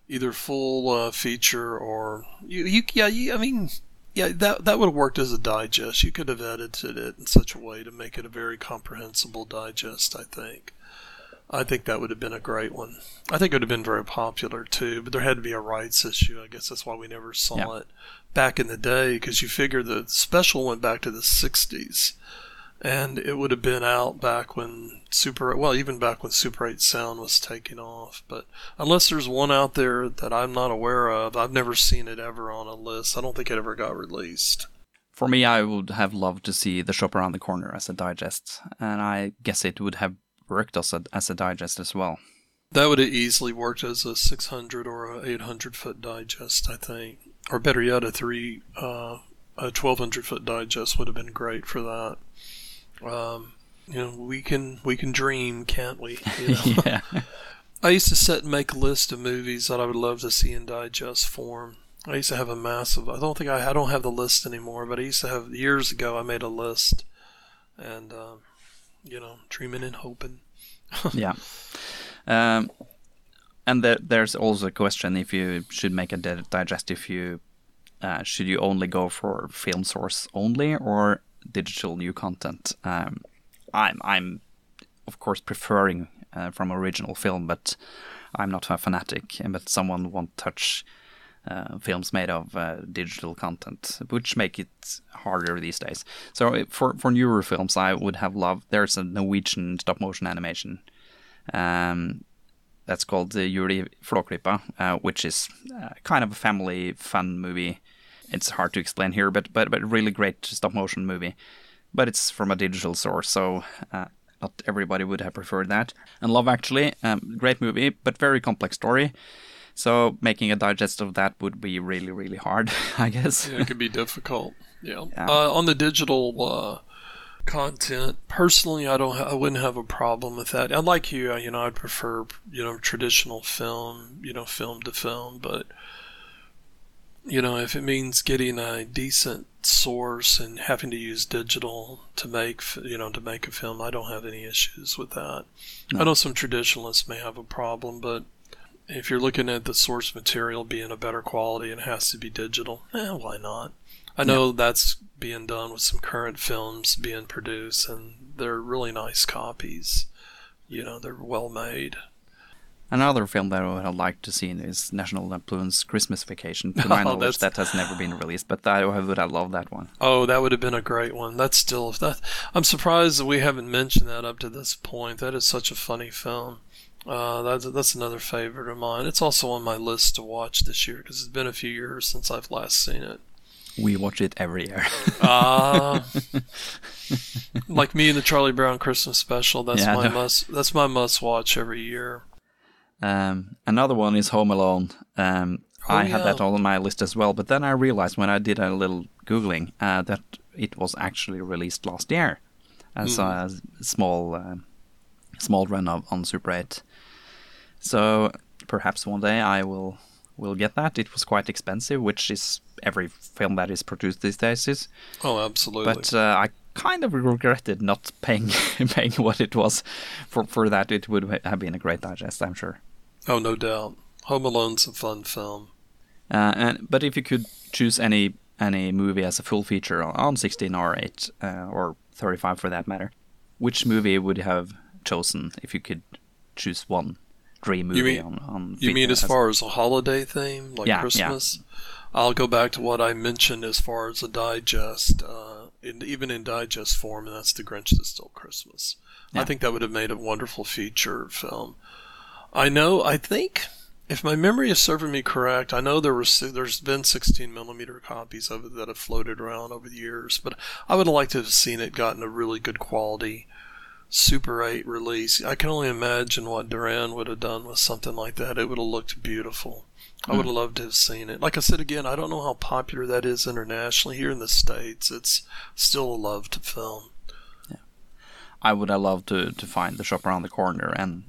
either full uh, feature or you, you yeah, you, I mean, yeah, that that would have worked as a digest. You could have edited it in such a way to make it a very comprehensible digest. I think. I think that would have been a great one. I think it would have been very popular too, but there had to be a rights issue. I guess that's why we never saw yeah. it back in the day because you figure the special went back to the 60s and it would have been out back when Super well even back when Super 8 sound was taking off. But unless there's one out there that I'm not aware of I've never seen it ever on a list. I don't think it ever got released. For me I would have loved to see The Shop Around the Corner as a digest. And I guess it would have worked as a, as a digest as well. That would have easily worked as a 600 or a 800 foot digest I think. Or better yet, a three, uh, a twelve hundred foot digest would have been great for that. Um, you know, we can we can dream, can't we? You know? yeah. I used to sit and make a list of movies that I would love to see in digest form. I used to have a massive. I don't think I. I don't have the list anymore, but I used to have years ago. I made a list, and uh, you know, dreaming and hoping. yeah. Um, and there, there's also a question if you should make a digest if you uh, should you only go for film source only or digital new content um, i'm i'm of course preferring uh, from original film but i'm not a fanatic but someone won't touch uh, films made of uh, digital content, which make it harder these days. So for for newer films, I would have loved. There's a Norwegian stop motion animation um, that's called uh, Jul i Flåklypa, uh, which is uh, kind of a family fun movie. It's hard to explain here, but but but really great stop motion movie. But it's from a digital source, so uh, not everybody would have preferred that. And Love Actually, um, great movie, but very complex story. So making a digest of that would be really really hard, I guess. Yeah, it could be difficult. Yeah. yeah. Uh, on the digital uh, content. Personally, I don't. Ha- I wouldn't have a problem with that. I like you. You know, I'd prefer you know traditional film. You know, film to film. But you know, if it means getting a decent source and having to use digital to make you know to make a film, I don't have any issues with that. No. I know some traditionalists may have a problem, but if you're looking at the source material being a better quality and has to be digital, eh, why not? I know yeah. that's being done with some current films being produced, and they're really nice copies. You know, they're well made. Another film that I would like to see is National Lampoon's Christmas Vacation. To my oh, knowledge, that has never been released, but I would have loved that one. Oh, that would have been a great one. That's still that. I'm surprised that we haven't mentioned that up to this point. That is such a funny film. Uh, that's that's another favorite of mine. It's also on my list to watch this year because it's been a few years since I've last seen it. We watch it every year. Ah, uh, like me and the Charlie Brown Christmas special. That's yeah, my no. must. That's my must watch every year. Um, another one is Home Alone. Um, Oh, I had yeah. that all on my list as well, but then I realized when I did a little googling uh, that it was actually released last year as Hmm. a small uh, small run of, on Super 8. So perhaps one day I will will get that. It was quite expensive, which is every film that is produced these days is. Oh, absolutely. But uh, I kind of regretted not paying paying what it was for for that. It would have been a great digest, I'm sure. Oh, no doubt. Home Alone's a fun film. Uh, and but if you could choose any any movie as a full feature on, on 16 or 8 uh, or 35 for that matter, which movie would you have chosen if you could choose one dream movie You mean- on on You mean as as- far as a holiday theme, like Yeah, yeah. Christmas? I'll go back to what I mentioned as far as a digest, uh, in, even in digest form, and that's The Grinch That Stole Christmas. I think that would have made a wonderful feature film. I know. I think, if my memory is serving me correct, I know there was there's been 16 millimeter copies of it that have floated around over the years, but I would have liked to have seen it gotten a really good quality Super 8 release. I can only imagine what Derann would have done with something like that. It would have looked beautiful. I would have loved to have seen it. Like I said again, I don't know how popular that is internationally. Here in the States, it's still a loved film. Yeah, I would have loved to to find the shop around the corner and.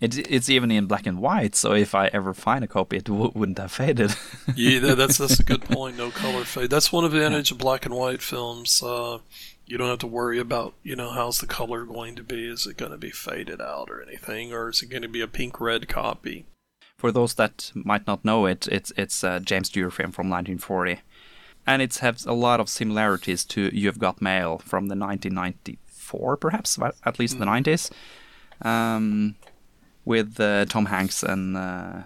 It's, it's even in black and white, so if I ever find a copy, it w- wouldn't have faded. Yeah, that's that's a good point. No color fade. That's one advantage of black and white films. Uh, you don't have to worry about you know how's the color going to be. Is it going to be faded out or anything, or is it going to be a pink red copy? For those that might not know it, it's it's a James Stewart film from 1940, and it has a lot of similarities to You've Got Mail from the 1994, perhaps at least the 90s, um, with uh, Tom Hanks and uh,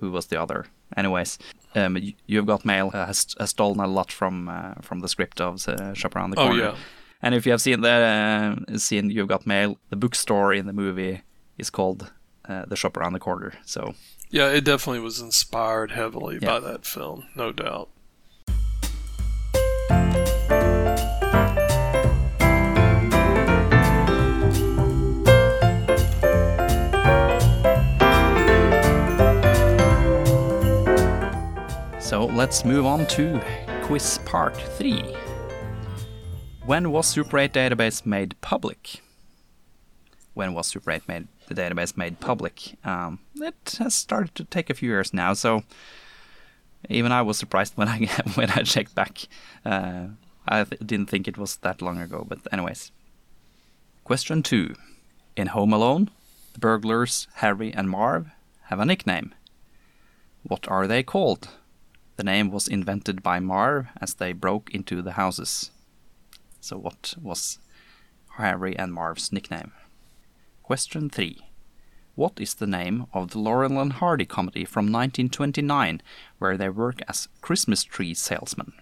who was the other? Anyways, um, Y- You've Got Mail has, has stolen a lot from uh, from the script of uh, Shop Around the Corner. Oh, yeah. And if you have seen the uh, seen You've Got Mail, the bookstore in the movie is called uh, the Shop Around the Corner. So Yeah, it definitely was inspired heavily Yeah. by that film, no doubt. So let's move on to quiz part 3. When was Super 8 database made public? When was Super 8 made the database made public? Um, it has started to take a few years now, so even I was surprised when I when I checked back. Uh, I th- didn't think it was that long ago, but anyways. Question 2. In Home Alone, the burglars Harry and Marv have a nickname. What are they called? The name was invented by Marv as they broke into the houses. So, what was Harry and Marv's nickname? Question 3. What is the name of the Laurel and Hardy comedy from 1929 where they work as Christmas tree salesmen?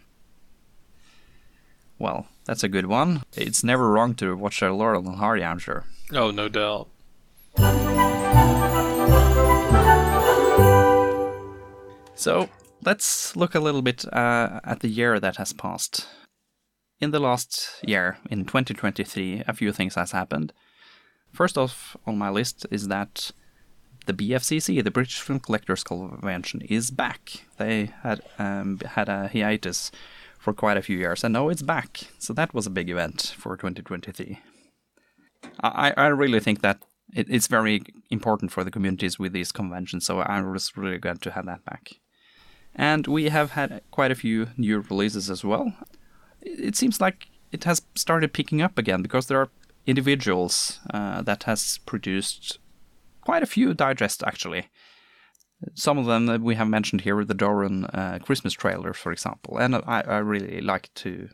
Well, that's a good one. It's never wrong to watch a Laurel and Hardy, I'm sure. Oh, no doubt. So let's look a little bit uh, at the year that has passed. In the last year, in 2023, a few things has happened. First off on my list is that the BFCC, the British Film Collectors Convention, is back. They had um, had a hiatus for quite a few years, and now it's back. So that was a big event for 2023. I, I really think that it, it's very important for the communities with these conventions, so I was really glad to have that back. And we have had quite a few new releases as well. It seems like it has started picking up again because there are individuals uh, that has produced quite a few digests actually. Some of them that we have mentioned here, the Derann uh, Christmas trailer, for example, and I, I really like to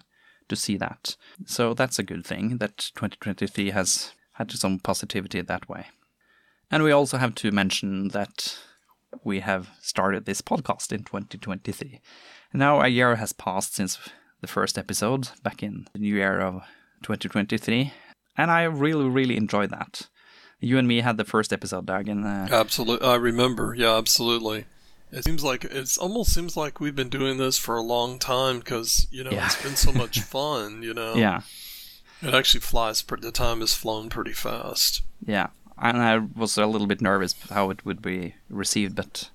to see that. So that's a good thing that 2023 has had some positivity that way. And we also have to mention that we have started this podcast in 2023. Now a year has passed since the first episode back in the new year of 2023, and I really, really enjoyed that. You and me had the first episode, Doug, and uh, Absolutely. I remember. Yeah, absolutely. It seems like it's almost seems like we've been doing this for a long time because you know Yeah. it's been so much fun. You know, yeah, it actually flies. Pretty, the time has flown pretty fast. yeah. And I was a little bit nervous how it would be received, but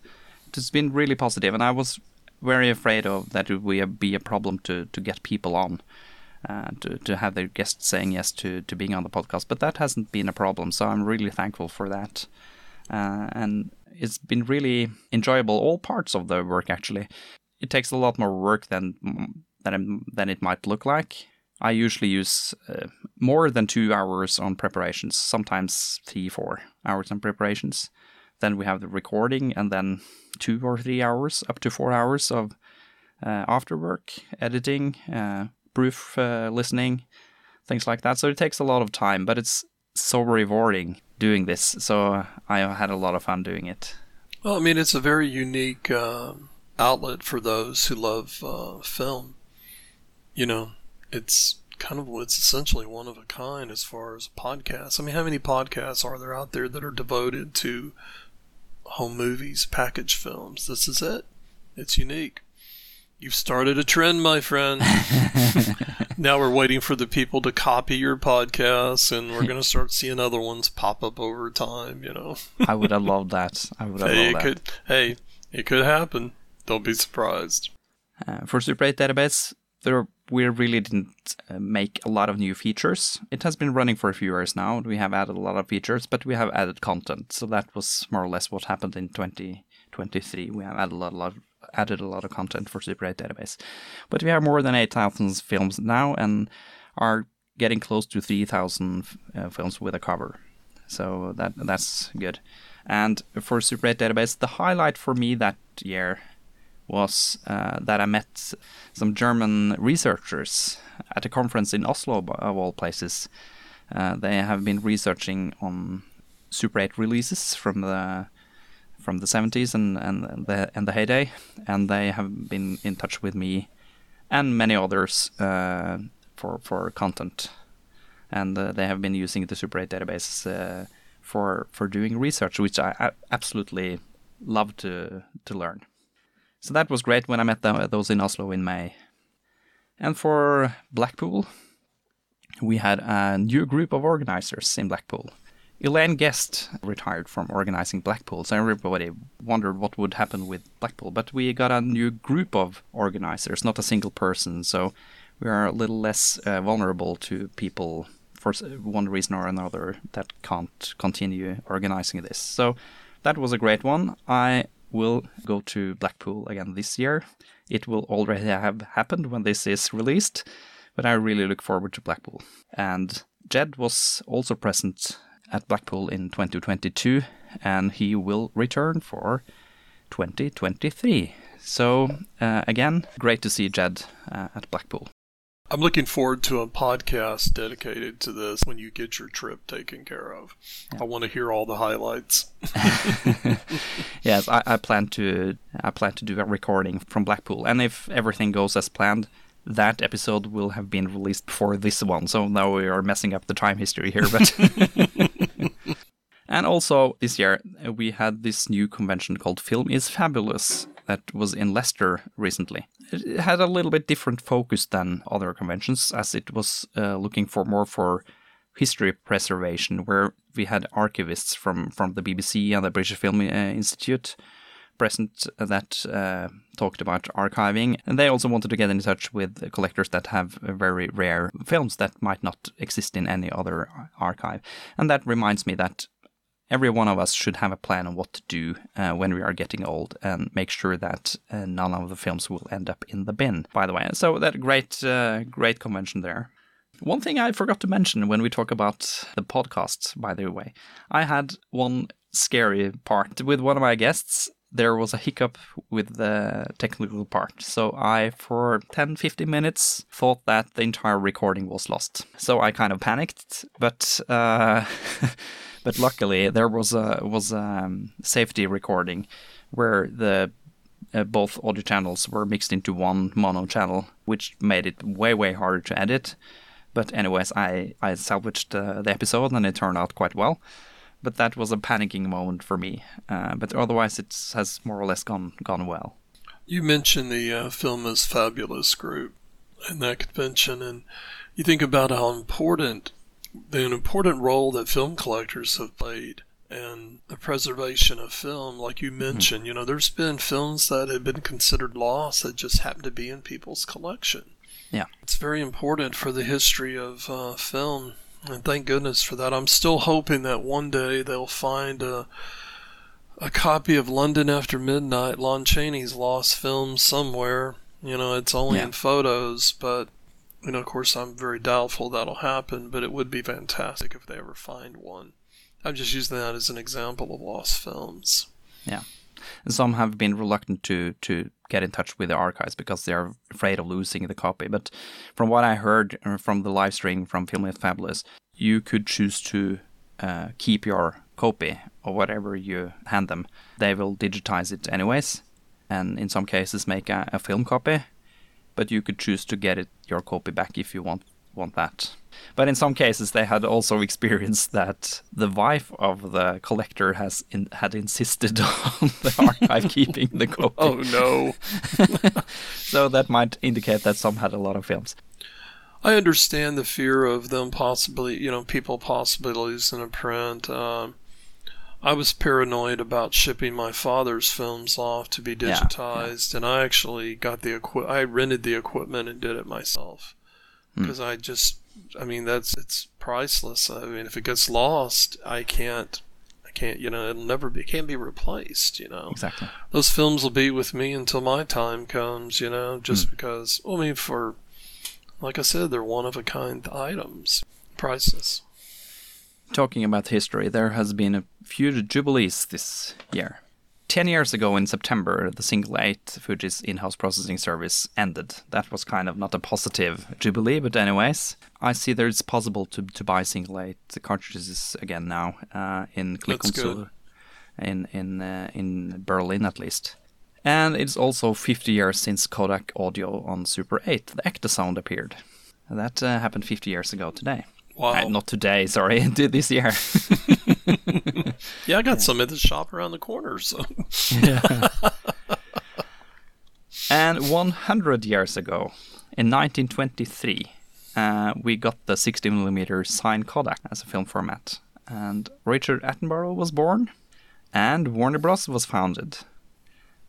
it's been really positive, and I was very afraid of that it would be a problem to to get people on. Uh, to to have their guests saying yes to to being on the podcast, but that hasn't been a problem. So I'm really thankful for that, uh, and it's been really enjoyable. All parts of the work actually. It takes a lot more work than than than it might look like. I usually use uh, more than two hours on preparations, sometimes three, four hours on preparations. Then we have the recording, and then two or three hours, up to four hours of uh, after work, editing, uh, proof uh, listening, things like that. So it takes a lot of time, but it's so rewarding doing this. So I had a lot of fun doing it. Well, I mean, it's a very unique um, outlet for those who love uh, film. You know, it's kind of it's essentially one of a kind as far as podcasts. I mean, how many podcasts are there out there that are devoted to home movies, package films? This is it. It's unique. You've started a trend, my friend. now we're waiting for the people to copy your podcasts, and we're going to start seeing other ones pop up over time. You know, I would have loved that. I would have hey, loved it that. could. Hey, it could happen. Don't be surprised. Uh, for Super 8 database, there we really didn't uh, make a lot of new features. It has been running for a few years now. We have added a lot of features, but we have added content. So that was more or less what happened in 2023. We have added a lot, a lot added a lot of content for Super 8 database. But we have more than 8,000 films now and are getting close to 3,000 uh, films with a cover. So that that's good. And for Super 8 database, the highlight for me that year was uh, that I met some German researchers at a conference in Oslo, of all places. Uh, they have been researching on Super 8 releases from the from the 70s and, and the and the heyday, and they have been in touch with me and many others uh, for for content, and uh, they have been using the Super 8 database uh, for for doing research, which I absolutely love to to learn. So that was great when I met them, those in Oslo in May. And for Blackpool, we had a new group of organizers in Blackpool. Elaine Guest retired from organizing Blackpool, so everybody wondered what would happen with Blackpool. But we got a new group of organizers, not a single person, so we are a little less uh, vulnerable to people for one reason or another that can't continue organizing this. So that was a great one. I will go to Blackpool again this year. It will already have happened when this is released, but I really look forward to Blackpool. And Ged was also present at Blackpool in 2022, and he will return for 2023. So, uh, again, great to see Ged uh, at Blackpool. I'm looking forward to a podcast dedicated to this when you get your trip taken care of. Yeah. I want to hear all the highlights. yes, I, I, plan to I plan to do a recording from Blackpool, and if everything goes as planned, that episode will have been released before this one. So now we are messing up the time history here, but. and also this year we had this new convention called Film is Fabulous that was in Leicester recently. It had a little bit different focus than other conventions, as it was uh, looking for more for history preservation, where we had archivists from, from the BBC and the British Film uh, Institute present that uh, talked about archiving. And they also wanted to get in touch with collectors that have very rare films that might not exist in any other archive. And that reminds me that every one of us should have a plan on what to do uh, when we are getting old and make sure that uh, none of the films will end up in the bin by the way so that great uh, great convention there one thing i forgot to mention when we talk about the podcasts by the way i had one scary part with one of my guests there was a hiccup with the technical part. So I, for 10 15 minutes, thought that the entire recording was lost. So I kind of panicked, but uh, But luckily, there was a was a um, safety recording where the uh, both audio channels were mixed into one mono channel, which made it way way harder to edit. But anyways, I I salvaged uh, the episode and it turned out quite well. But that was a panicking moment for me. Uh, but otherwise, it has more or less gone gone well. You mentioned the uh, film is fabulous group in that convention, and you think about how important an important role that film collectors have played and the preservation of film, like you mentioned, you know, there's been films that have been considered lost that just happen to be in people's collection. Yeah. It's very important for the history of uh, film, and thank goodness for that. I'm still hoping that one day they'll find a a copy of London After Midnight, Lon Chaney's lost film somewhere. You know, it's only Yeah. in photos, but know, of course, I'm very doubtful that'll happen. But it would be fantastic if they ever find one. I'm just using that as an example of lost films. Yeah. And some have been reluctant to, to get in touch with the archives because they're afraid of losing the copy. But from what I heard uh, from the live stream from Film is Fabulous, you could choose to uh, keep your copy or whatever you hand them. They will digitize it anyways, and in some cases make a, a film copy. But you could choose to get it your copy back if you want want that. But in some cases, they had also experienced that the wife of the collector has in, had insisted on the archive keeping the copy. Oh no! So that might indicate that some had a lot of films. I understand the fear of them possibly, you know, people possibly losing a print. Um, I was paranoid about shipping my father's films off to be Yeah, yeah. digitized, and I actually got the equi- I rented the equipment and did it myself Hmm. because I just, I mean, that's it's priceless. I mean, if it gets lost, I can't, I can't, you know, it'll never be, it can't be replaced. You know, Exactly. those films will be with me until my time comes, you know, just Hmm. because, well, I mean, for, like I said, they're one of a kind items. Priceless. Talking about history, there has been a few jubilees this year. Ten years ago in September, the Single 8 Fuji's in-house processing service ended. That was kind of not a positive jubilee, but anyways, I see that it's possible to, to buy Single 8 cartridges again now uh, in good. In in uh, in Berlin at least. And it's also 50 years since Kodak Audio on Super 8, the Ektasound appeared. That uh, happened 50 years ago today. Wow. Uh, not today, sorry, this year. yeah, I got some at the shop around the corner, so. and 100 years ago, in 1923, uh, we got the 60mm Sign Kodak as a film format. And Richard Attenborough was born, and Warner Bros. was founded.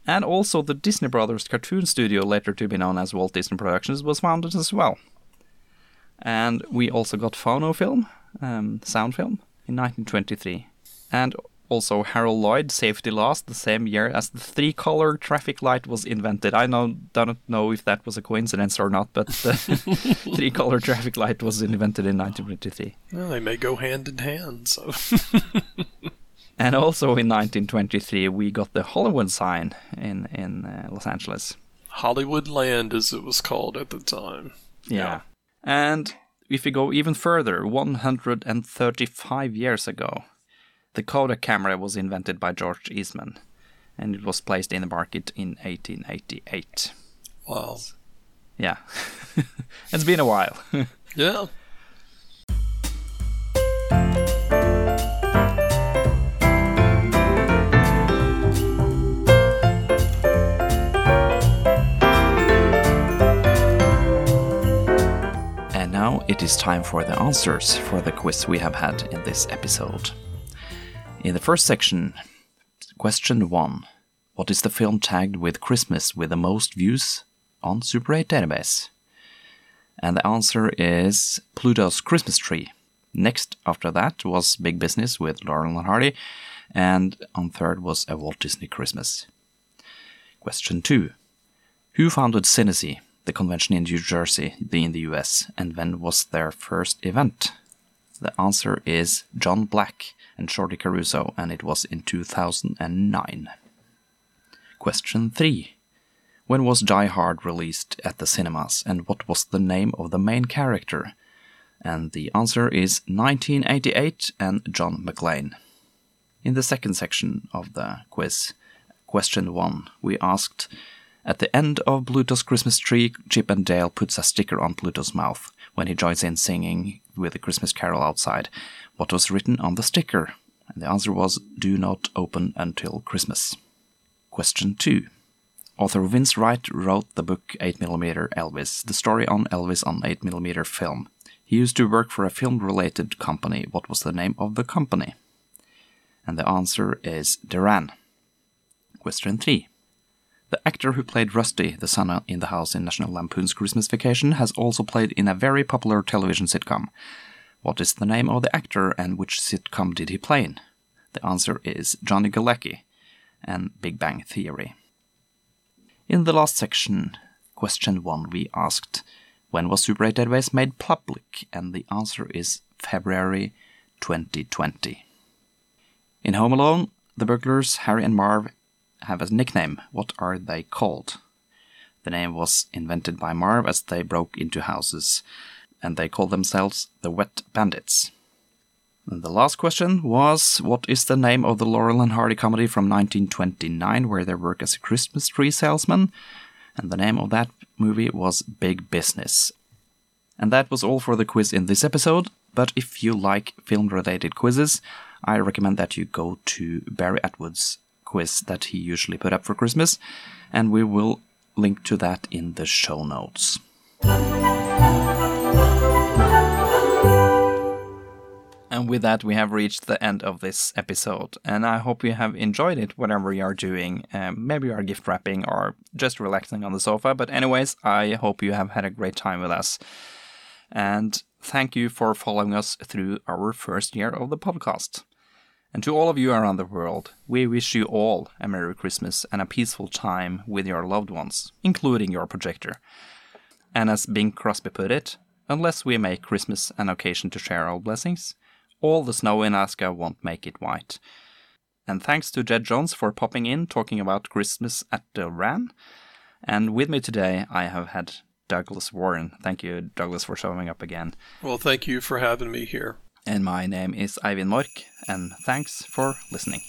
And also the Disney Brothers cartoon studio, later to be known as Walt Disney Productions, was founded as well. And we also got phonofilm, um, sound film, in 1923. And also Harold Lloyd, Safety Last, the same year as the three-color traffic light was invented. I know, don't know if that was a coincidence or not, but the three-color traffic light was invented in 1923. Well, they may go hand in hand, so. And also in 1923, we got the Hollywood sign in in uh, Los Angeles. Hollywood Land, as it was called at the time. Yeah. And if we go even further, 135 years ago, the Kodak camera was invented by George Eastman, and it was placed in the market in 1888. Wow. Yeah, it's been a while. Yeah. It is time for the answers for the quiz we have had in this episode. In the first section, question one What is the film tagged with Christmas with the most views on Super 8 database? And the answer is Pluto's Christmas Tree. Next after that was Big Business with Laurel and Hardy, and on third was A Walt Disney Christmas. Question two Who founded Synesy, the convention in New Jersey, in the US, and when was their first event? The answer is John Black and Shorty Caruso, and it was in 2009. Question 3. When was Die Hard released at the cinemas, and what was the name of the main character? And the answer is 1988 and John McClane. In the second section of the quiz, question 1, we asked At the end of Pluto's Christmas tree, Chip and Dale puts a sticker on Pluto's mouth when he joins in singing with the Christmas carol outside. What was written on the sticker? And the answer was Do not open until Christmas. Question 2. Author Vince Wright wrote the book 8mm Elvis, the story on Elvis on 8mm film. He used to work for a film related company. What was the name of the company? And the answer is Derann. Question 3. The actor who played Rusty, the son in the house in National Lampoon's Christmas Vacation, has also played in a very popular television sitcom. What is the name of the actor and which sitcom did he play in? The answer is Johnny Galecki and Big Bang Theory. In the last section, question 1, we asked, when was Super 8 Database made public? And the answer is February 2020. In Home Alone, the burglars Harry and Marv have a nickname. What are they called? The name was invented by Marv as they broke into houses, and they called themselves the Wet Bandits. And the last question was What is the name of the Laurel and Hardy comedy from 1929 where they work as a Christmas tree salesman? And the name of that movie was Big Business. And that was all for the quiz in this episode. But if you like film related quizzes, I recommend that you go to Barry Atwood's quiz that he usually put up for Christmas, and we will link to that in the show notes. And with that, we have reached the end of this episode. And I hope you have enjoyed it, whatever you are doing. Um, maybe you are gift wrapping or just relaxing on the sofa. But, anyways, I hope you have had a great time with us. And thank you for following us through our first year of the podcast. And to all of you around the world, we wish you all a Merry Christmas and a peaceful time with your loved ones, including your projector. And as Bing Crosby put it, unless we make Christmas an occasion to share our blessings, all the snow in Alaska won't make it white. And thanks to Ged Jones for popping in talking about Christmas at Derann. And with me today, I have had Douglas Warren. Thank you, Douglas, for showing up again. Well, thank you for having me here. And my name is Eivind Mork, and thanks for listening.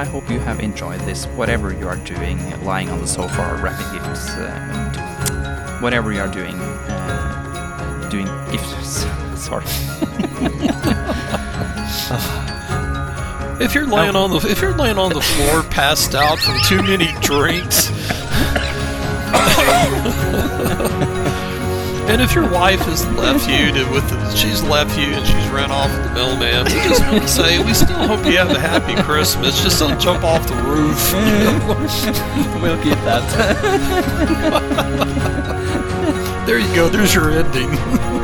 I hope you have enjoyed this, whatever you are doing, lying on the sofa, wrapping gifts, uh, whatever you are doing, uh, doing gifts. Sorry. if you're laying on the if you're laying on the floor, passed out from too many drinks. And if your wife has left you to, with the, she's left you and she's run off with the mailman, we just want to say we still hope you have a happy Christmas. Just don't jump off the roof. we'll keep that. there you go. There's your ending.